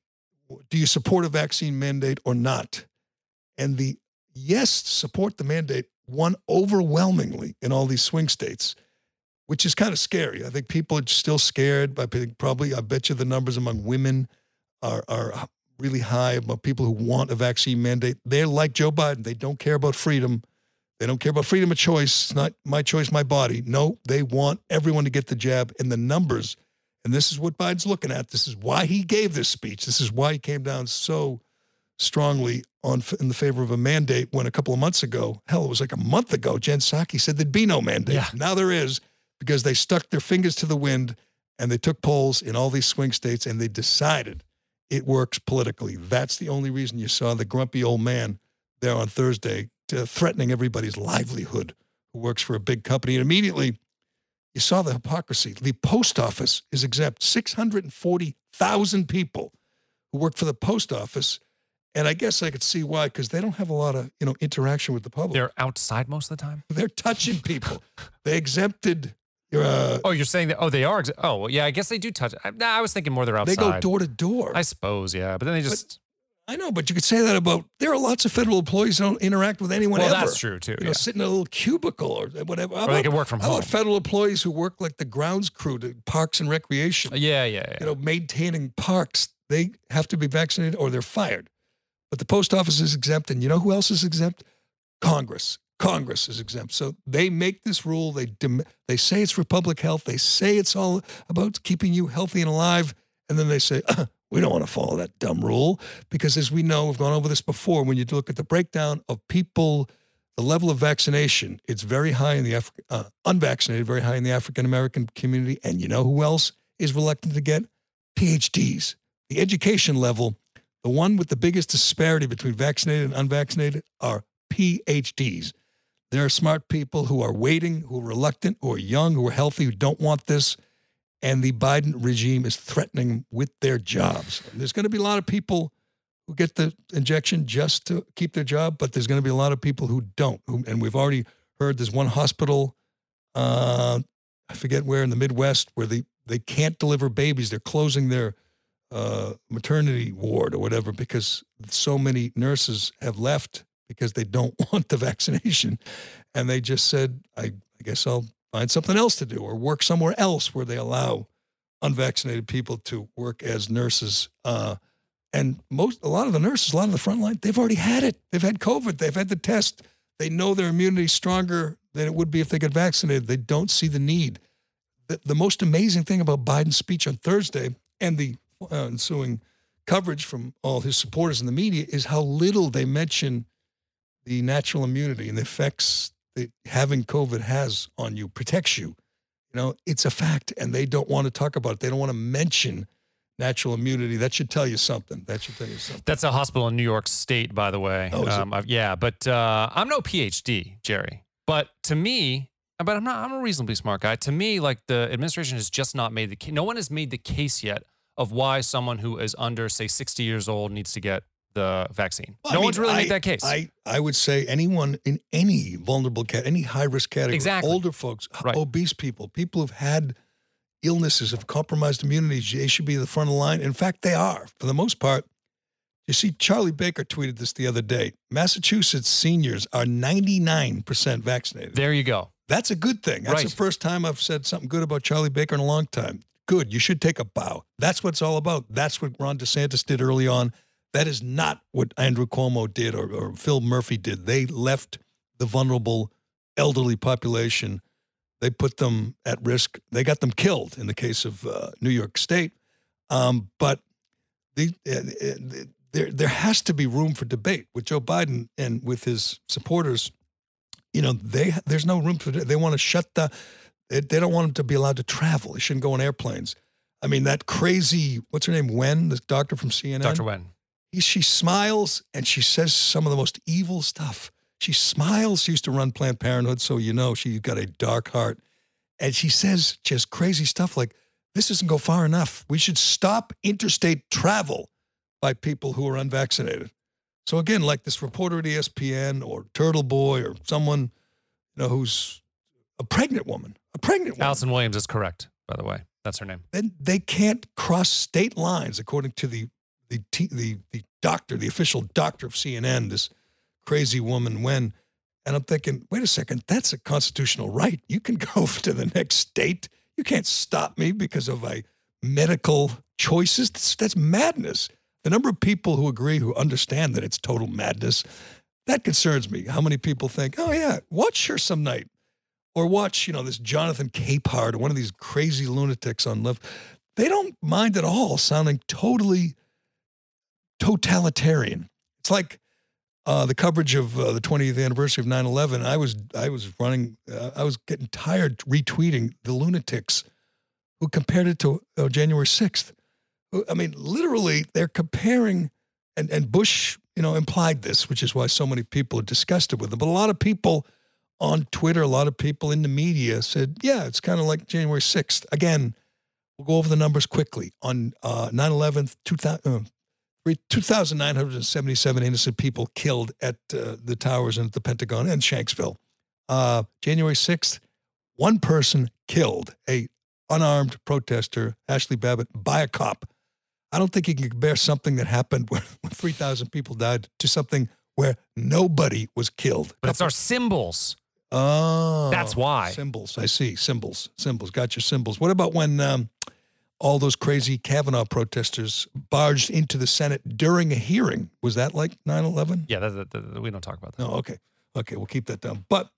do you support a vaccine mandate or not? And the yes, support the mandate won overwhelmingly in all these swing states, which is kind of scary. I think people are still scared. I think probably, I bet you the numbers among women are, are really high about people who want a vaccine mandate. They're like Joe Biden. They don't care about freedom. They don't care about freedom of choice. It's not my choice, my body. No, they want everyone to get the jab. And the numbers, and this is what Biden's looking at. This is why he gave this speech. This is why he came down so strongly on in the favor of a mandate when a couple of months ago, hell, it was like a month ago, Jen Psaki said there'd be no mandate. Yeah. Now there is because they stuck their fingers to the wind and they took polls in all these swing states and they decided it works politically. That's the only reason you saw the grumpy old man there on Thursday to threatening everybody's livelihood who works for a big company. And immediately you saw the hypocrisy. The post office is exempt 640,000 people who work for the post office. And I guess I could see why, because they don't have a lot of you know interaction with the public. They're outside most of the time. They're touching people. they exempted. Uh, Oh, you're saying that? Oh, they are. Oh, well, yeah. I guess they do touch. I, nah, I was thinking more they're outside. they go door to door. I suppose, yeah. But then they just. I know, but you could say that about there are lots of federal employees who don't interact with anyone well, ever. that's true too. You know, Yeah. sit in a little cubicle or whatever. How Or they can work from how home. about federal employees who work like the grounds crew, to parks and recreation? Yeah, yeah, yeah. you know, maintaining parks, they have to be vaccinated or they're fired. But the post office is exempt, and you know who else is exempt? Congress. Congress is exempt. So they make this rule. They dem- they say it's for public health. They say it's all about keeping you healthy and alive, and then they say "Uh, we don't want to follow that dumb rule because, as we know, we've gone over this before. When you look at the breakdown of people, the level of vaccination, it's very high in the Af- uh, unvaccinated, very high in the African American community. And you know who else is reluctant to get PhDs? The education level, the one with the biggest disparity between vaccinated and unvaccinated are PhDs. There are smart people who are waiting, who are reluctant, who are young, who are healthy, who don't want this. And the Biden regime is threatening with their jobs. And there's going to be a lot of people who get the injection just to keep their job, but there's going to be a lot of people who don't. Who, and we've already heard there's one hospital, uh, I forget where in the Midwest, where they, they can't deliver babies. They're closing their uh, maternity ward or whatever because so many nurses have left because they don't want the vaccination. And they just said, I, I guess I'll find something else to do or work somewhere else where they allow unvaccinated people to work as nurses. Uh, and most, a lot of the nurses, a lot of the front line, they've already had it. They've had COVID. They've had the test. They know their immunity is stronger than it would be if they got vaccinated. They don't see the need. The, the most amazing thing about Biden's speech on Thursday and the uh, ensuing coverage from all his supporters in the media is how little they mention the natural immunity and the effects that having COVID has on you, protects you. You know, it's a fact, and they don't want to talk about it. They don't want to mention natural immunity. That should tell you something. That should tell you something. That's a hospital in New York State, by the way. Oh, is it? um, I've- yeah, but uh, I'm no PhD, Gerry. But to me, but I'm not. I'm a reasonably smart guy. To me, like the administration has just not made the case. No one has made the case yet of why someone who is under, say, 60 years old needs to get the vaccine. Well, no I mean, one's really I- made that case. I, I would say anyone in any vulnerable cat, any high risk category, Exactly. older folks, Right. obese people, people who've had illnesses of compromised immunities, they should be at the front of the line. In fact, they are for the most part. You see, Charlie Baker tweeted this the other day. Massachusetts seniors are 99% vaccinated. there you go. That's a good thing. That's Right. the first time I've said something good about Charlie Baker in a long time. Good. You should take a bow. That's what it's all about. That's what Ron DeSantis did early on. That is not what Andrew Cuomo did or, or Phil Murphy did. They left the vulnerable elderly population. They put them at risk. They got them killed in the case of uh, New York State. Um, but the, uh, there, there has to be room for debate with Joe Biden and with his supporters you know they there's no room for they want to shut the they, they don't want them to be allowed to travel they shouldn't go on airplanes i mean that crazy what's her name wen the doctor from cnn Dr. Wen. He, she smiles and she says some of the most evil stuff. She smiles. She used to run planned parenthood so you know she's got a dark heart. And she says just crazy stuff like this doesn't go far enough. We should stop interstate travel by people who are unvaccinated. So again, like this reporter at ESPN or Turtle Boy or someone, you know, who's a pregnant woman, a pregnant woman, Allison Williams is correct, by the way. That's her name. then they can't cross state lines, according to the the t- the the doctor, the official doctor of CNN, this crazy woman. When, and I'm thinking, wait a second, that's a constitutional right. You can go to the next state. You can't stop me because of my medical choices. That's, that's madness. The number of people who agree, who understand that it's total madness, that concerns me. How many people think, oh yeah, watch her some night, or watch, you know, this Jonathan Capehart one of these crazy lunatics on left. They don't mind at all sounding totally totalitarian. It's like uh, the coverage of uh, the 20th anniversary of 9/11. I was I was running. Uh, I was getting tired retweeting the lunatics who compared it to uh, January 6th. I mean, literally, they're comparing, and and Bush, you know, implied this, which is why so many people are disgusted with it. But a lot of people on Twitter, a lot of people in the media said, yeah, it's kind of like January 6th. Again, we'll go over the numbers quickly. On uh, 9 11, 2000, uh, 2,977 innocent people killed at uh, the towers and at the Pentagon and Shanksville. Uh, January 6th, one person killed, a unarmed protester, Ashli Babbitt, by a cop. I don't think you can compare something that happened where, 3,000 people died to something where nobody was killed. But it's our symbols. Oh, That's why. Symbols. I see. Symbols. Symbols. Got your symbols. What about when um, all those crazy Kavanaugh protesters barged into the Senate during a hearing? Was that like 9 11? Yeah, that, that- that- we don't talk about that. No, okay. Okay, we'll keep that down. But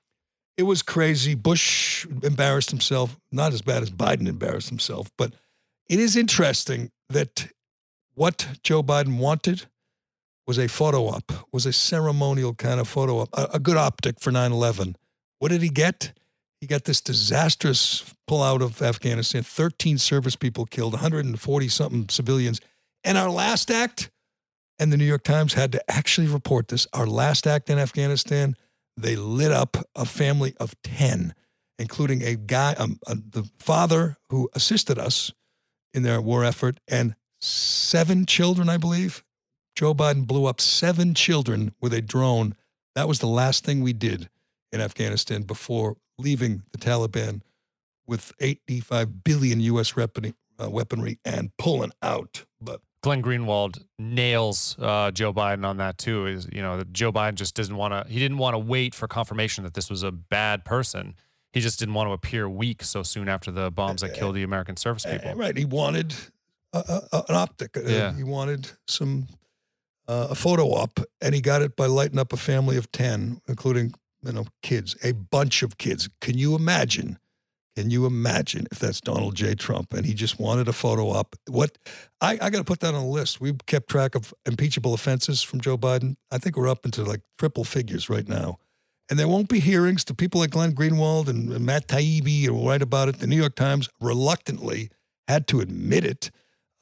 it was crazy. Bush embarrassed himself, not as bad as Biden embarrassed himself, but it is interesting that what Joe Biden wanted was a photo op, was a ceremonial kind of photo op, a, a good optic for 9 11. What did he get? He got this disastrous pullout of Afghanistan, 13 service people killed, 140 something civilians. And our last act, and the New York Times had to actually report this. Our last act in Afghanistan, they lit up a family of 10, including a guy, um, uh, the father who assisted us in their war effort, and seven children, I believe. Joe Biden blew up seven children with a drone. That was the last thing we did in Afghanistan before leaving the Taliban with 85 billion U.S. weaponry, uh, weaponry and pulling out. But Glenn Greenwald nails uh, Joe Biden on that too. Is you know that Joe Biden just doesn't want to. He didn't want to wait for confirmation that this was a bad person. He just didn't want to appear weak so soon after the bombs that killed the American service Uh, people. right. He wanted a, a, an optic. Uh, Yeah. He wanted some uh, a photo op, and he got it by lighting up a family of ten, including you know kids, a bunch of kids. Can you imagine? Can you imagine if that's Donald J. Trump and he just wanted a photo op? What I, I got to put that on a list. We've kept track of impeachable offenses from Joe Biden. I think we're up into like triple figures right now. And there won't be hearings to people like Glenn Greenwald and, Matt Taibbi will write about it. The New York Times reluctantly had to admit it.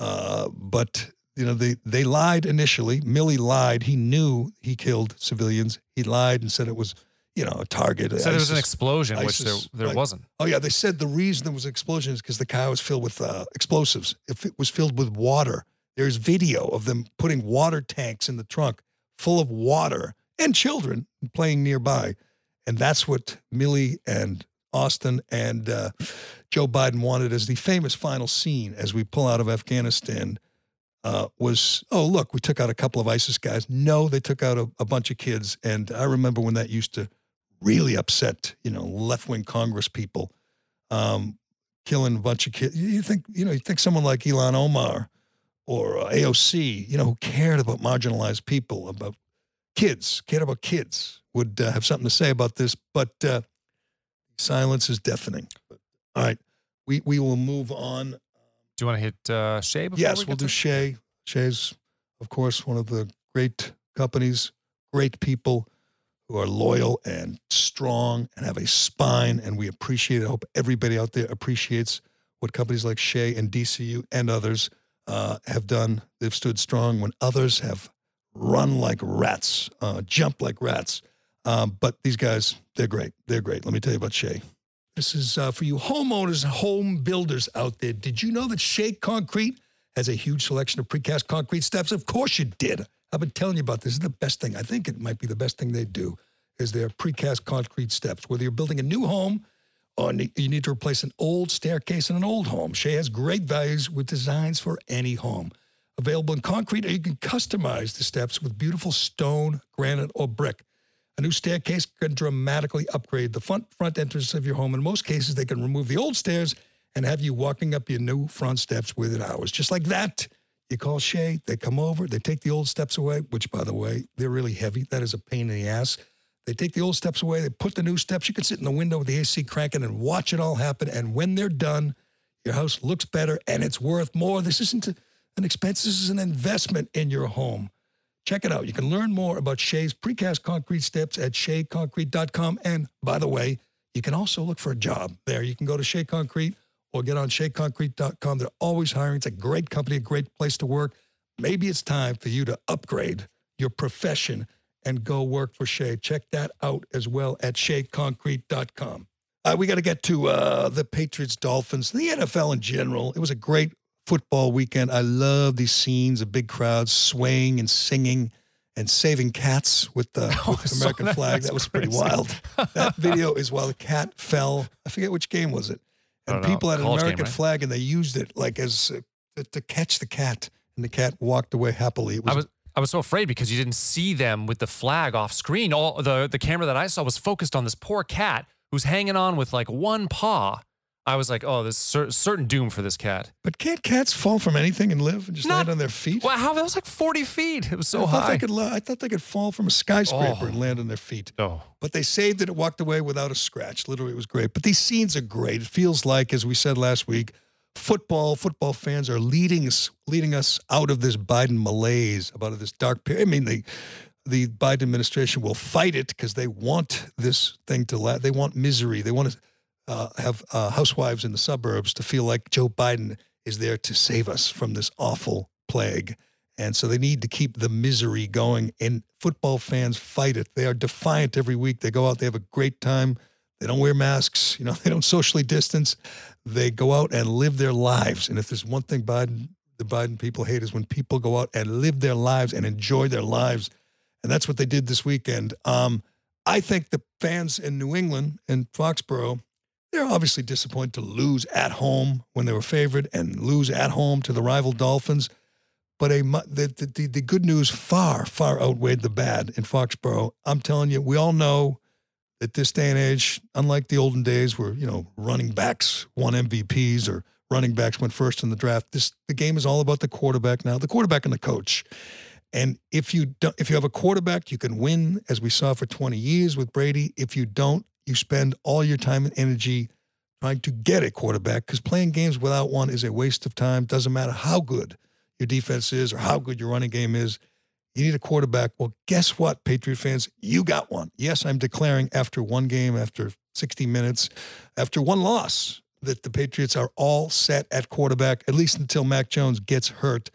Uh, but, you know, they, they lied initially. Milley lied. He knew he killed civilians. He lied and said it was, you know, a target. Said there was an ISIS. explosion, which there, there right. wasn't. Oh yeah, they said the reason there was an explosion is because the car was filled with uh, explosives. If it was filled with water, there's video of them putting water tanks in the trunk full of water and children playing nearby, and that's what Milley and Austin and uh, Joe Biden wanted as the famous final scene as we pull out of Afghanistan. Uh, was oh look we took out a couple of ISIS guys. No, they took out a, a bunch of kids, and I remember when that used to really upset you know left wing Congress people, um, killing a bunch of kids. You think you know you think someone like Ilhan Omar or uh, AOC, you know, who cared about marginalized people, about kids, cared about kids, would uh, have something to say about this, but uh, silence is deafening. All right, we we will move on. Do you want to hit uh, Shea before Yes, we we'll do to- Shea. Shea's, of course, one of the great companies, great people who are loyal and strong and have a spine, and we appreciate it. I hope everybody out there appreciates what companies like Shea and DCU and others uh, have done. They've stood strong when others have run like rats, uh, jumped like rats. Um, but these guys, they're great. They're great. Let me tell you about Shea. This is uh, for you homeowners and home builders out there. Did you know that Shea Concrete has a huge selection of precast concrete steps? Of course you did. I've been telling you about this. This is the best thing. I think it might be the best thing they do is their precast concrete steps. Whether you're building a new home or you need to replace an old staircase in an old home, Shea has great values with designs for any home. Available in concrete, or you can customize the steps with beautiful stone, granite, or brick. A new staircase can dramatically upgrade the front front entrance of your home. In most cases, they can remove the old stairs and have you walking up your new front steps within hours. Just like that. You call Shea, they come over, they take the old steps away, which by the way, they're really heavy. That is a pain in the ass. They take the old steps away, they put the new steps. You can sit in the window with the AC cranking and watch it all happen. And when they're done, your house looks better and it's worth more. This isn't an expense, this is an investment in your home. Check it out. You can learn more about Shea's precast concrete steps at sheaconcrete.com. And by the way, you can also look for a job there. You can go to Shea Concrete or get on sheaconcrete.com. They're always hiring. It's a great company, a great place to work. Maybe it's time for you to upgrade your profession and go work for Shea. Check that out as well at sheaconcrete.com. Uh, we got to get to uh, the Patriots, Dolphins, the NFL in general. It was a great football weekend. I love these scenes of big crowds swaying and singing and saving cats with the, Oh, with the American that. flag. That was pretty wild. That video is while the cat fell. I forget which game was it. And don't know. people had an College game, American right? flag and they used it like as uh, to, to catch the cat. And the cat walked away happily. It was, I was I was so afraid because you didn't see them with the flag off screen. All the the camera that I saw was focused on this poor cat who's hanging on with like one paw. I was like, oh, there's cer- certain doom for this cat. but can't cats fall from anything and live and just Not- land on their feet? Wow, that was like 40 feet. It was so I thought high. They could, la- I thought they could fall from a skyscraper Oh. and land on their feet. oh, But they saved it. It walked away without a scratch. Literally, it was great. But these scenes are great. It feels like, as we said last week, football, football fans are leading us, leading us out of this Biden malaise, about this dark period. I mean, the the Biden administration will fight it because they want this thing to last. They want misery. They want to uh, have uh, housewives in the suburbs to feel like Joe Biden is there to save us from this awful plague. And so they need to keep the misery going. And football fans fight it. They are defiant every week. They go out, they have a great time. They don't wear masks, you know, they don't socially distance. They go out and live their lives. And if there's one thing Biden, the Biden people hate is when people go out and live their lives and enjoy their lives. And that's what they did this weekend. Um, I think the fans in New England and Foxborough, they're obviously disappointed to lose at home when they were favored and lose at home to the rival Dolphins. But a the, the, the, good news far, far outweighed the bad in Foxborough. I'm telling you, we all know at this day and age, unlike the olden days where, you know, running backs won MVPs or running backs went first in the draft, this the game is all about the quarterback now, the quarterback and the coach. And if you don't, if you have a quarterback, you can win, as we saw for 20 years with Brady. If you don't, you spend all your time and energy trying to get a quarterback because playing games without one is a waste of time. Doesn't matter how good your defense is or how good your running game is. You need a quarterback. Well, guess what, Patriot fans? You got one. Yes, I'm declaring after one game, after 60 minutes, after one loss, that the Patriots are all set at quarterback, at least until Mac Jones gets hurt.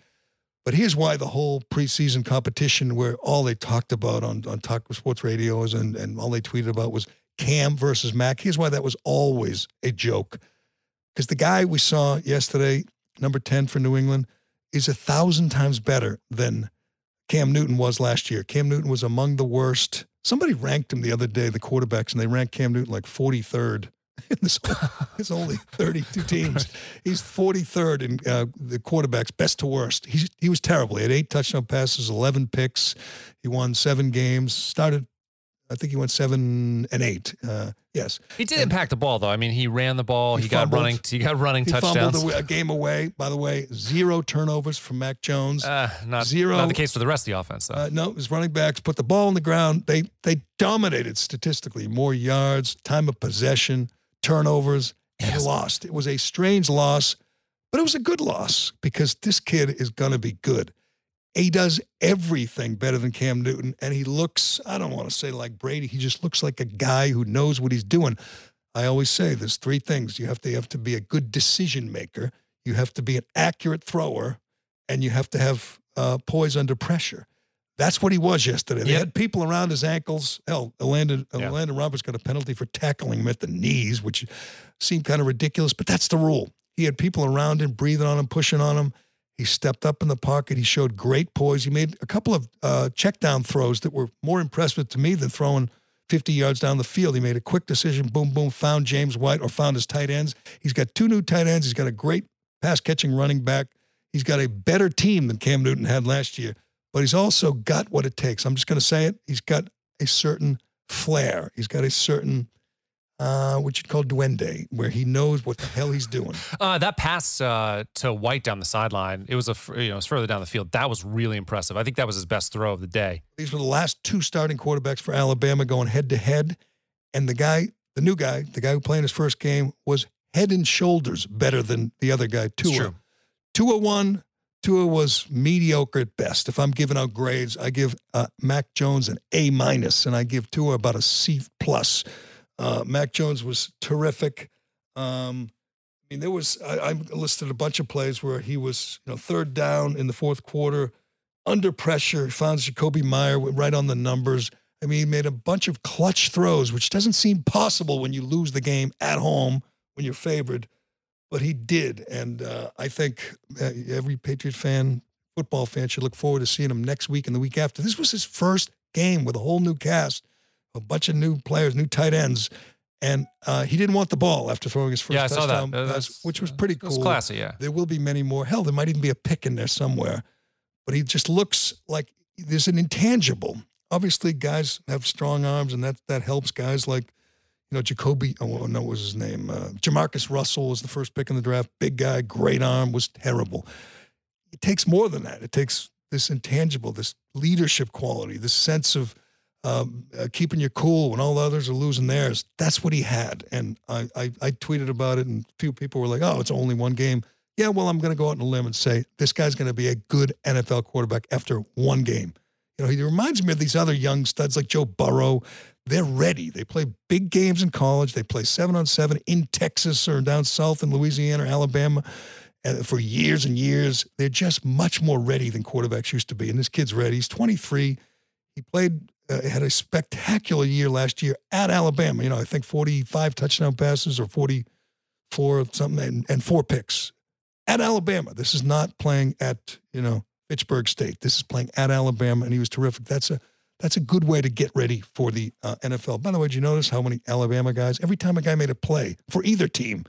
But here's why the whole preseason competition, where all they talked about on, on talk sports radios and, and all they tweeted about was Cam versus Mac. Here's why that was always a joke. Because the guy we saw yesterday, number 10 for New England, is a thousand times better than Cam Newton was last year. Cam Newton was among the worst. Somebody ranked him the other day, the quarterbacks, and they ranked Cam Newton like 43rd. This There's only 32 teams. He's 43rd in uh, the quarterbacks, best to worst. He's, he was terrible. He had eight touchdown passes, 11 picks. He won seven games, started I think he went seven and eight. Uh, yes, he did and impact the ball though. I mean, he ran the ball. He, he got running. He got running he touchdowns. Fumbled a, game away. By the way, zero turnovers from Mac Jones. Uh, not zero. Not the case for the rest of the offense. Though. Uh, no, his running backs put the ball on the ground. They they dominated statistically. More yards, time of possession, turnovers, and yes. lost. It was a strange loss, but it was a good loss because this kid is going to be good. He does everything better than Cam Newton. And he looks, I don't want to say like Brady, he just looks like a guy who knows what he's doing. I always say there's three things. You have to you have to be a good decision maker, you have to be an accurate thrower, and you have to have uh, poise under pressure. That's what he was yesterday. They had people around his ankles. Hell, Landon, yep. Landon Roberts got a penalty for tackling him at the knees, which seemed kind of ridiculous, but that's the rule. He had people around him, breathing on him, pushing on him. He stepped up in the pocket. He showed great poise. He made a couple of uh, check down throws that were more impressive to me than throwing 50 yards down the field. He made a quick decision, boom, boom, found James White or found his tight ends. He's got two new tight ends. He's got a great pass catching running back. He's got a better team than Cam Newton had last year, but he's also got what it takes. I'm just going to say it. He's got a certain flair. He's got a certain uh, what you'd call duende, where he knows what the hell he's doing. Uh, that pass uh, to White down the sideline, it was a you know it was further down the field. That was really impressive. I think that was his best throw of the day. These were the last two starting quarterbacks for Alabama going head to head, and the guy, the new guy, the guy who played his first game, was head and shoulders better than the other guy. Tua, true. Tua won. Tua was mediocre at best. If I'm giving out grades, I give uh, Mac Jones an A minus, and I give Tua about a C plus. Uh, Mac Jones was terrific. Um, I mean, there was I, I, listed a bunch of plays where he was, you know, third down in the fourth quarter, under pressure. Found Jakobi Meyer right on the numbers. I mean, he made a bunch of clutch throws, which doesn't seem possible when you lose the game at home when you're favored, but he did. And uh, I think uh, every Patriot fan, football fan, should look forward to seeing him next week and the week after. This was his first game with a whole new cast a bunch of new players, new tight ends, and uh, he didn't want the ball after throwing his first yeah, touchdown, that. pass, which was pretty cool. Was classy, yeah. There will be many more. Hell, there might even be a pick in there somewhere, but he just looks like there's an intangible. Obviously, guys have strong arms, and that that helps guys like you know Jacoby. Oh no, what was his name? Uh, Jamarcus Russell was the first pick in the draft. Big guy, great arm, was terrible. It takes more than that. It takes this intangible, this leadership quality, this sense of um, uh, keeping you cool when all the others are losing theirs. That's what he had. And I, I, I tweeted about it, and a few people were like, oh, it's only one game. Yeah, well, I'm going to go out on a limb and say this guy's going to be a good NFL quarterback after one game. You know, he reminds me of these other young studs like Joe Burrow. They're ready. They play big games in college. They play seven on seven in Texas or down south in Louisiana or Alabama for years and years. They're just much more ready than quarterbacks used to be. And this kid's ready. He's 23. He played uh, had a spectacular year last year at Alabama. You know, I think 45 touchdown passes or 44 something and, and four picks at Alabama. This is not playing at, you know, Fitchburg State. This is playing at Alabama, and he was terrific. That's a that's a good way to get ready for the uh, NFL. By the way, did you notice how many Alabama guys? Every time a guy made a play for either team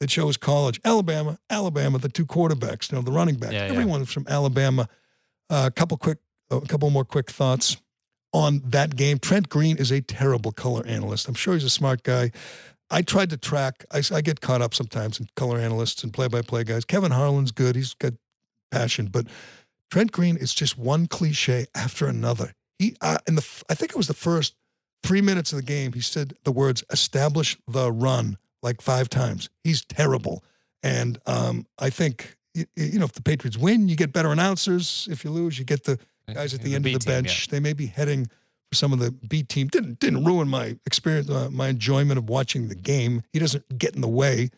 that shows college, Alabama, Alabama, the two quarterbacks, you know, the running back, yeah, everyone yeah. from Alabama. Uh, a couple quick, a couple more quick thoughts on that game. Trent Green is a terrible color analyst. I'm sure he's a smart guy. I tried to track. I, I get caught up sometimes in color analysts and play-by-play guys. Kevin Harlan's good. He's got passion, but Trent Green is just one cliche after another. He uh, in the I think it was the first three minutes of the game. He said the words "establish the run" like five times. He's terrible, and um, I think you, you know if the Patriots win, you get better announcers. If you lose, you get the guys at the, The end B of the team, bench. They may be heading for some of the B team. Didn't didn't ruin my experience, uh, my enjoyment of watching the game. He doesn't get in the way.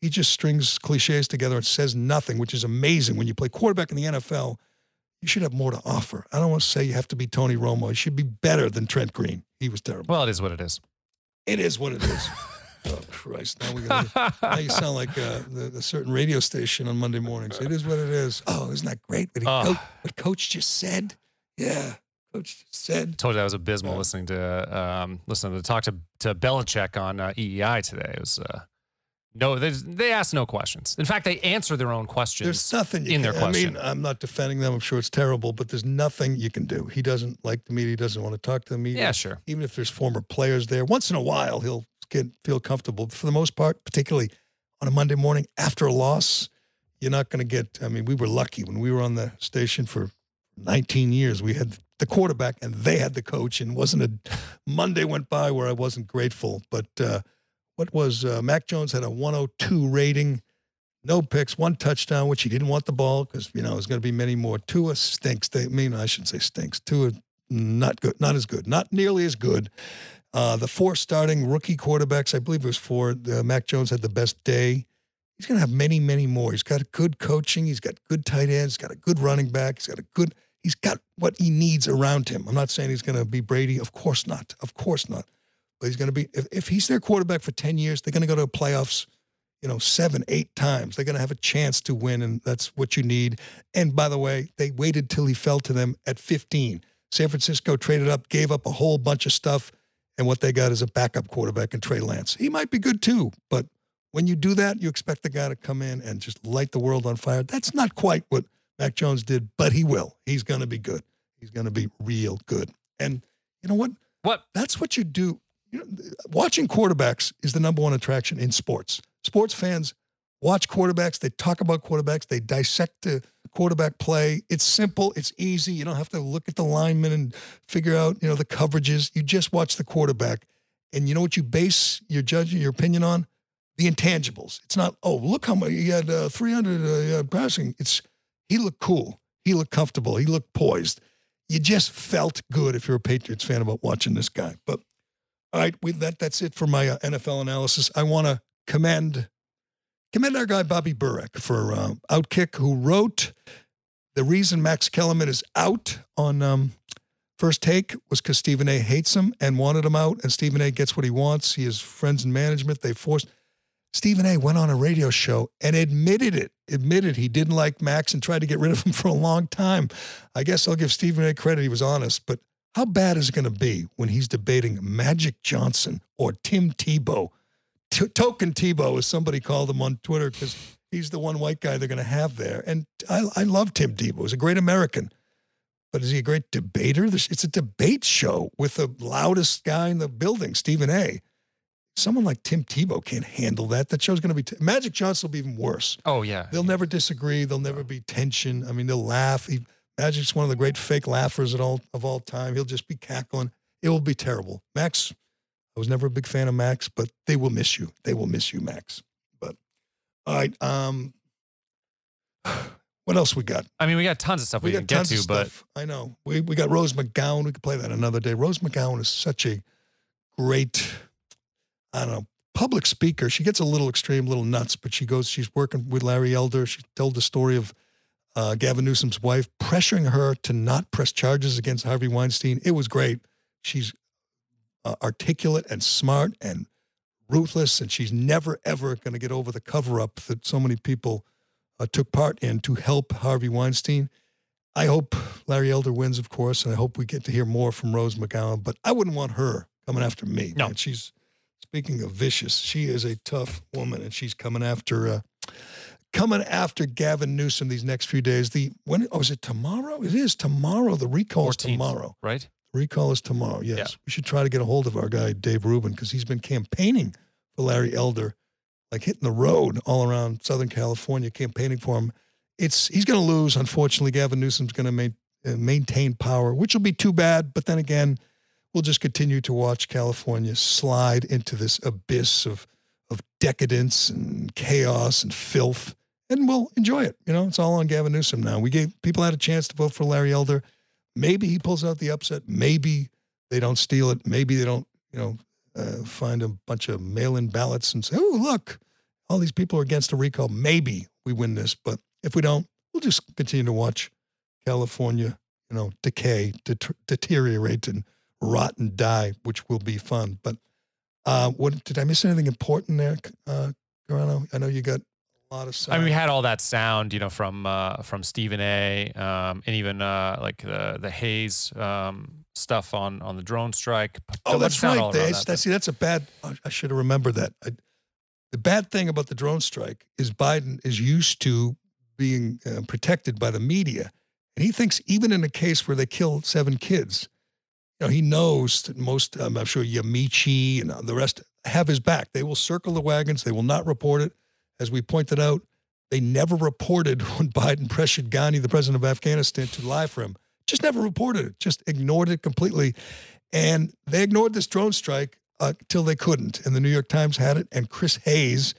He just strings cliches together and says nothing, which is amazing. When you play quarterback in the NFL, you should have more to offer. I don't want to say you have to be Tony Romo. You should be better than Trent Green. He was terrible. Well, it is what it is. It is what it is. oh Christ! Now we got. To. Now you sound like uh, the, the certain radio station on Monday mornings. It is what it is. Oh, isn't that great? What, he, Oh. coach, what Coach just said. Yeah, Coach just said. told you I was abysmal Yeah. listening to um, listening to talk to to Belichick on uh, EEI today. It was uh, no, they they asked no questions. In fact, they answer their own questions. There's nothing you in can, their question. I mean, I'm not defending them. I'm sure it's terrible, but there's nothing you can do. He doesn't like the media. He doesn't want to talk to the media. yeah, sure. even if there's former players there. Once in a while, he'll get feel comfortable. For the most part, particularly on a Monday morning after a loss, you're not going to get. I mean, we were lucky when we were on the station for 19 years. We had the quarterback and they had the coach, and wasn't a Monday went by where I wasn't grateful. But uh, what was uh, Mac Jones had a 102 rating. No picks, one touchdown, which he didn't want the ball because you know there's going to be many more. Tua stinks. They I mean I shouldn't say stinks. Tua not good, not as good, not nearly as good. Uh, the four starting rookie quarterbacks, I believe it was four. Uh, Mac Jones had the best day. He's going to have many, many more. He's got good coaching. He's got good tight ends. He's got a good running back. He's got a good. He's got what he needs around him. I'm not saying he's going to be Brady. Of course not. Of course not. But he's going to be. If, if he's their quarterback for ten years, they're going to go to the playoffs. You know, seven, eight times. They're going to have a chance to win, and that's what you need. And by the way, they waited till he fell to them at 15. San Francisco traded up, gave up a whole bunch of stuff, and what they got is a backup quarterback in Trey Lance. He might be good too, but when you do that, you expect the guy to come in and just light the world on fire. That's not quite what Mac Jones did, but he will. He's going to be good. He's going to be real good. And you know what? What? That's what you do. You know, watching quarterbacks is the number one attraction in sports. Sports fans watch quarterbacks. They talk about quarterbacks. They dissect the quarterback play. It's simple. It's easy. You don't have to look at the linemen and figure out, you know, the coverages. You just watch the quarterback. And you know what you base your judging, your opinion on? The intangibles. It's not, oh, look how much he had uh, 300 uh, passing. It's, he looked cool. He looked comfortable. He looked poised. You just felt good if you're a Patriots fan about watching this guy. But all right, we, that that's it for my uh, NFL analysis. I want to commend commend our guy Bobby Burack for uh, Outkick, who wrote the reason Max Kellerman is out on um, first take was because Stephen A. hates him and wanted him out, and Stephen A. gets what he wants. He has friends in management. They forced. Stephen A. went on a radio show and admitted it. Admitted he didn't like Max and tried to get rid of him for a long time. I guess I'll give Stephen A. credit. He was honest, but how bad is it going to be when he's debating Magic Johnson or Tim Tebow? T- Token Tebow, as somebody called him on Twitter, because he's the one white guy they're going to have there. And I, I love Tim Tebow. He's a great American. But is he a great debater? It's a debate show with the loudest guy in the building, Stephen A. Someone like Tim Tebow can't handle that. That show's going to be t- Magic Johnson will be even worse. Oh yeah. They'll never disagree. There'll never be tension. I mean, they'll laugh. He, Magic's one of the great fake laughers at all of all time. He'll just be cackling. It will be terrible. Max, I was never a big fan of Max, but they will miss you. They will miss you, Max. But all right. Um, what else we got? I mean, we got tons of stuff we, got didn't get to, but. I know. We we got Rose McGowan. We could play that another day. Rose McGowan is such a great, I don't know, public speaker. She gets a little extreme, a little nuts, but she goes. She's working with Larry Elder. She told the story of uh, Gavin Newsom's wife pressuring her to not press charges against Harvey Weinstein. It was great. She's uh, articulate and smart and ruthless, and she's never ever going to get over the cover up that so many people uh, took part in to help Harvey Weinstein. I hope Larry Elder wins, of course, and I hope we get to hear more from Rose McGowan. But I wouldn't want her coming after me. No. man. she's speaking of vicious. She is a tough woman, and she's coming after uh, coming after Gavin Newsom these next few days. The when oh is it tomorrow? It is tomorrow. The recall is 14th, tomorrow. right? Recall is tomorrow. Yes. Yeah. We should try to get a hold of our guy, Dave Rubin, because he's been campaigning for Larry Elder, like hitting the road all around Southern California, campaigning for him. It's He's going to lose. Unfortunately, Gavin Newsom's going to main, uh, maintain power, which will be too bad. But then again, we'll just continue to watch California slide into this abyss of, of decadence and chaos and filth. And we'll enjoy it. You know, it's all on Gavin Newsom now. We gave people had a chance to vote for Larry Elder. Maybe he pulls out the upset. Maybe they don't steal it. Maybe they don't, you know, uh, find a bunch of mail-in ballots and say, "Oh, look, all these people are against a recall." Maybe we win this, but if we don't, we'll just continue to watch California, you know, decay, det- deteriorate, and rot and die, which will be fun. But uh, what did I miss anything important there, uh, Carano? I know you got a lot of. I mean, we had all that sound, you know, from uh, from Stephen A. Um, and even uh, like the the Hayes um, stuff on on the drone strike. Oh, that's right. around That's, that, see, that's a bad. I, I should have remembered that. I, the bad thing about the drone strike is Biden is used to being uh, protected by the media, and he thinks even in a case where they kill seven kids, you know, he knows that most. Um, I'm sure Yamiche and the rest have his back. They will circle the wagons. They will not report it. As we pointed out, they never reported when Biden pressured Ghani, the president of Afghanistan, to lie for him. Just never reported it. Just ignored it completely. And they ignored this drone strike uh, they couldn't. And the New York Times had it. And Chris Hayes,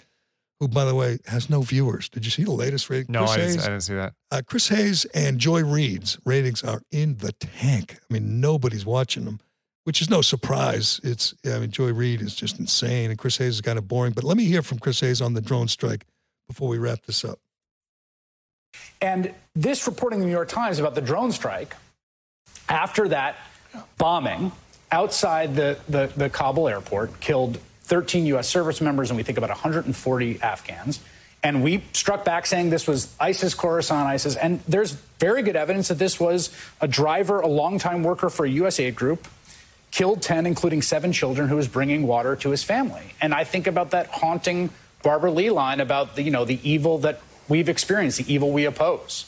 who, by the way, has no viewers. Did you see the latest rating? No, I didn't, Hayes, I didn't see that. uh, Chris Hayes and Joy Reid's ratings are in the tank. I mean, nobody's watching them, which is no surprise. It's, I mean, Joy Reid is just insane, and Chris Hayes is kind of boring. But let me hear from Chris Hayes on the drone strike before we wrap this up. And this reporting in the New York Times about the drone strike, after that bombing outside the, the, the Kabul airport, killed 13 U.S. service members, and we think about 140 Afghans. And we struck back saying this was ISIS, Khorasan, ISIS. And there's very good evidence that this was a driver, a longtime worker for a U.S. aid group, killed 10, including seven children, who was bringing water to his family. And I think about that haunting Barbara Lee line about the, you know, the evil that we've experienced, the evil we oppose.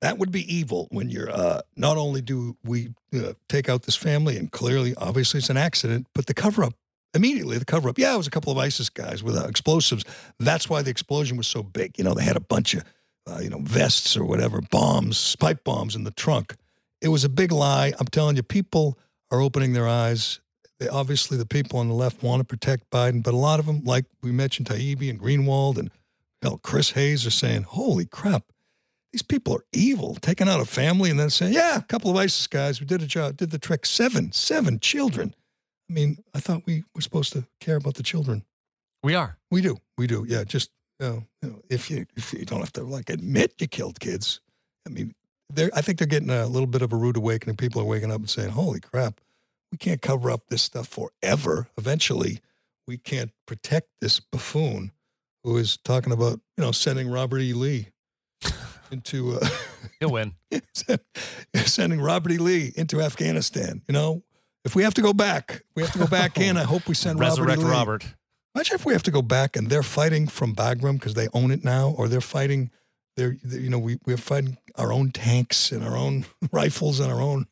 That would be evil when you're uh, not only do we uh, take out this family, and clearly, obviously, it's an accident, but the cover up immediately, the cover up, yeah, it was a couple of ISIS guys with uh, explosives. That's why the explosion was so big. You know, they had a bunch of, uh, you know, vests or whatever, bombs, pipe bombs in the trunk. It was a big lie. I'm telling you, people are opening their eyes. They, obviously, the people on the left want to protect Biden, but a lot of them, like we mentioned, Taibbi and Greenwald and hell, Chris Hayes, are saying, "Holy crap, these people are evil." Taking out a family and then saying, "Yeah, a couple of ISIS guys who did a job, did the trick. Seven, seven children." I mean, I thought we were supposed to care about the children. We are. We do, we do. Yeah, just you know, you know, if you if you don't have to like admit you killed kids, I mean, they're I think they're getting a little bit of a rude awakening. People are waking up and saying, "Holy crap, we can't cover up this stuff forever. Eventually, we can't protect this buffoon who is talking about you know sending Robert E. Lee into uh, He'll win. sending Robert E. Lee into Afghanistan. You know, if we have to go back, we have to go back in. I hope we send Resurrect Robert. E. Lee. Robert. Imagine if we have to go back and they're fighting from Bagram because they own it now, or they're fighting. They're, they- you know, we we're fighting our own tanks and our own rifles and our own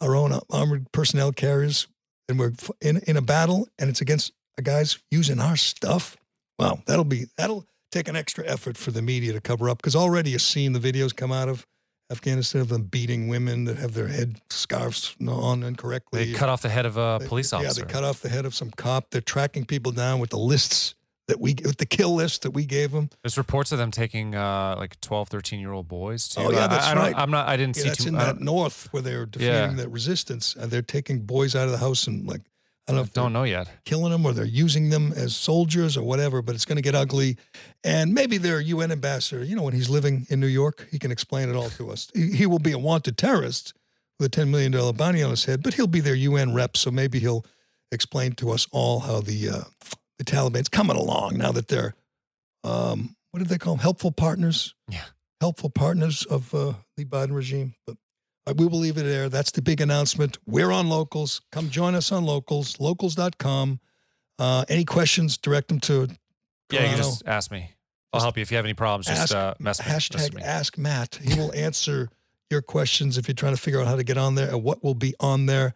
our own uh, armored personnel carriers, and we're in in a battle, and it's against a guys using our stuff. Wow, that'll be that'll take an extra effort for the media to cover up because already you're seeing the videos come out of Afghanistan of them beating women that have their head scarves on incorrectly. They cut off the head of a They- police officer. Yeah, they cut off the head of some cop. They're tracking people down with the lists that we, with the kill list that we gave them. There's reports of them taking uh, like 12, 13 year old boys too. Oh, yeah, I- that's I, don't, right. I'm not. I didn't Yeah, see that's too. in that north where they're defeating Yeah. the resistance, and they're taking boys out of the house and like I don't know if don't know yet. killing them or they're using them as soldiers or whatever. But it's going to get ugly, and maybe their UN ambassador, you know, when he's living in New York, he can explain it all to us. He, he will be a wanted terrorist with a ten million dollar bounty on his head, but he'll be their UN rep, so maybe he'll explain to us all how the uh, the Taliban's coming along now that they're um, what did they call them? Helpful partners. Yeah. Helpful partners of uh, the Biden regime. But uh, we will leave it there. That's the big announcement. We're on Locals. Come join us on Locals. Locals.com. Uh, any questions? Direct them to Yeah, you can just ask me. I'll help you if you have any problems. Just Ask- uh, mess me. message me. Ask Matt. He will answer your questions if you're trying to figure out how to get on there and what will be on there.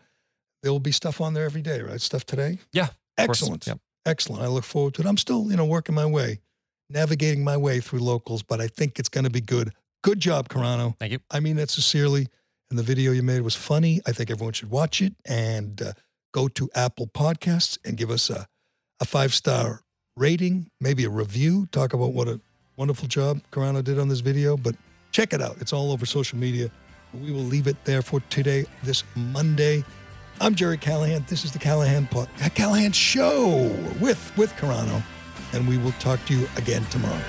There will be stuff on there every day, right? Stuff today. Yeah. Excellent. Yep. Excellent. I look forward to it. I'm still, you know, working my way, navigating my way through locals, but I think it's going to be good. Good job, Carano. Thank you. I mean that sincerely. And the video you made was funny. I think everyone should watch it and uh, go to Apple Podcasts and give us a, a five star rating, maybe a review. Talk about what a wonderful job Carano did on this video. But check it out. It's all over social media. We will leave it there for today, this Monday. I'm Gerry Callahan. This is the Callahan Callahan Show with with Carano, and we will talk to you again tomorrow.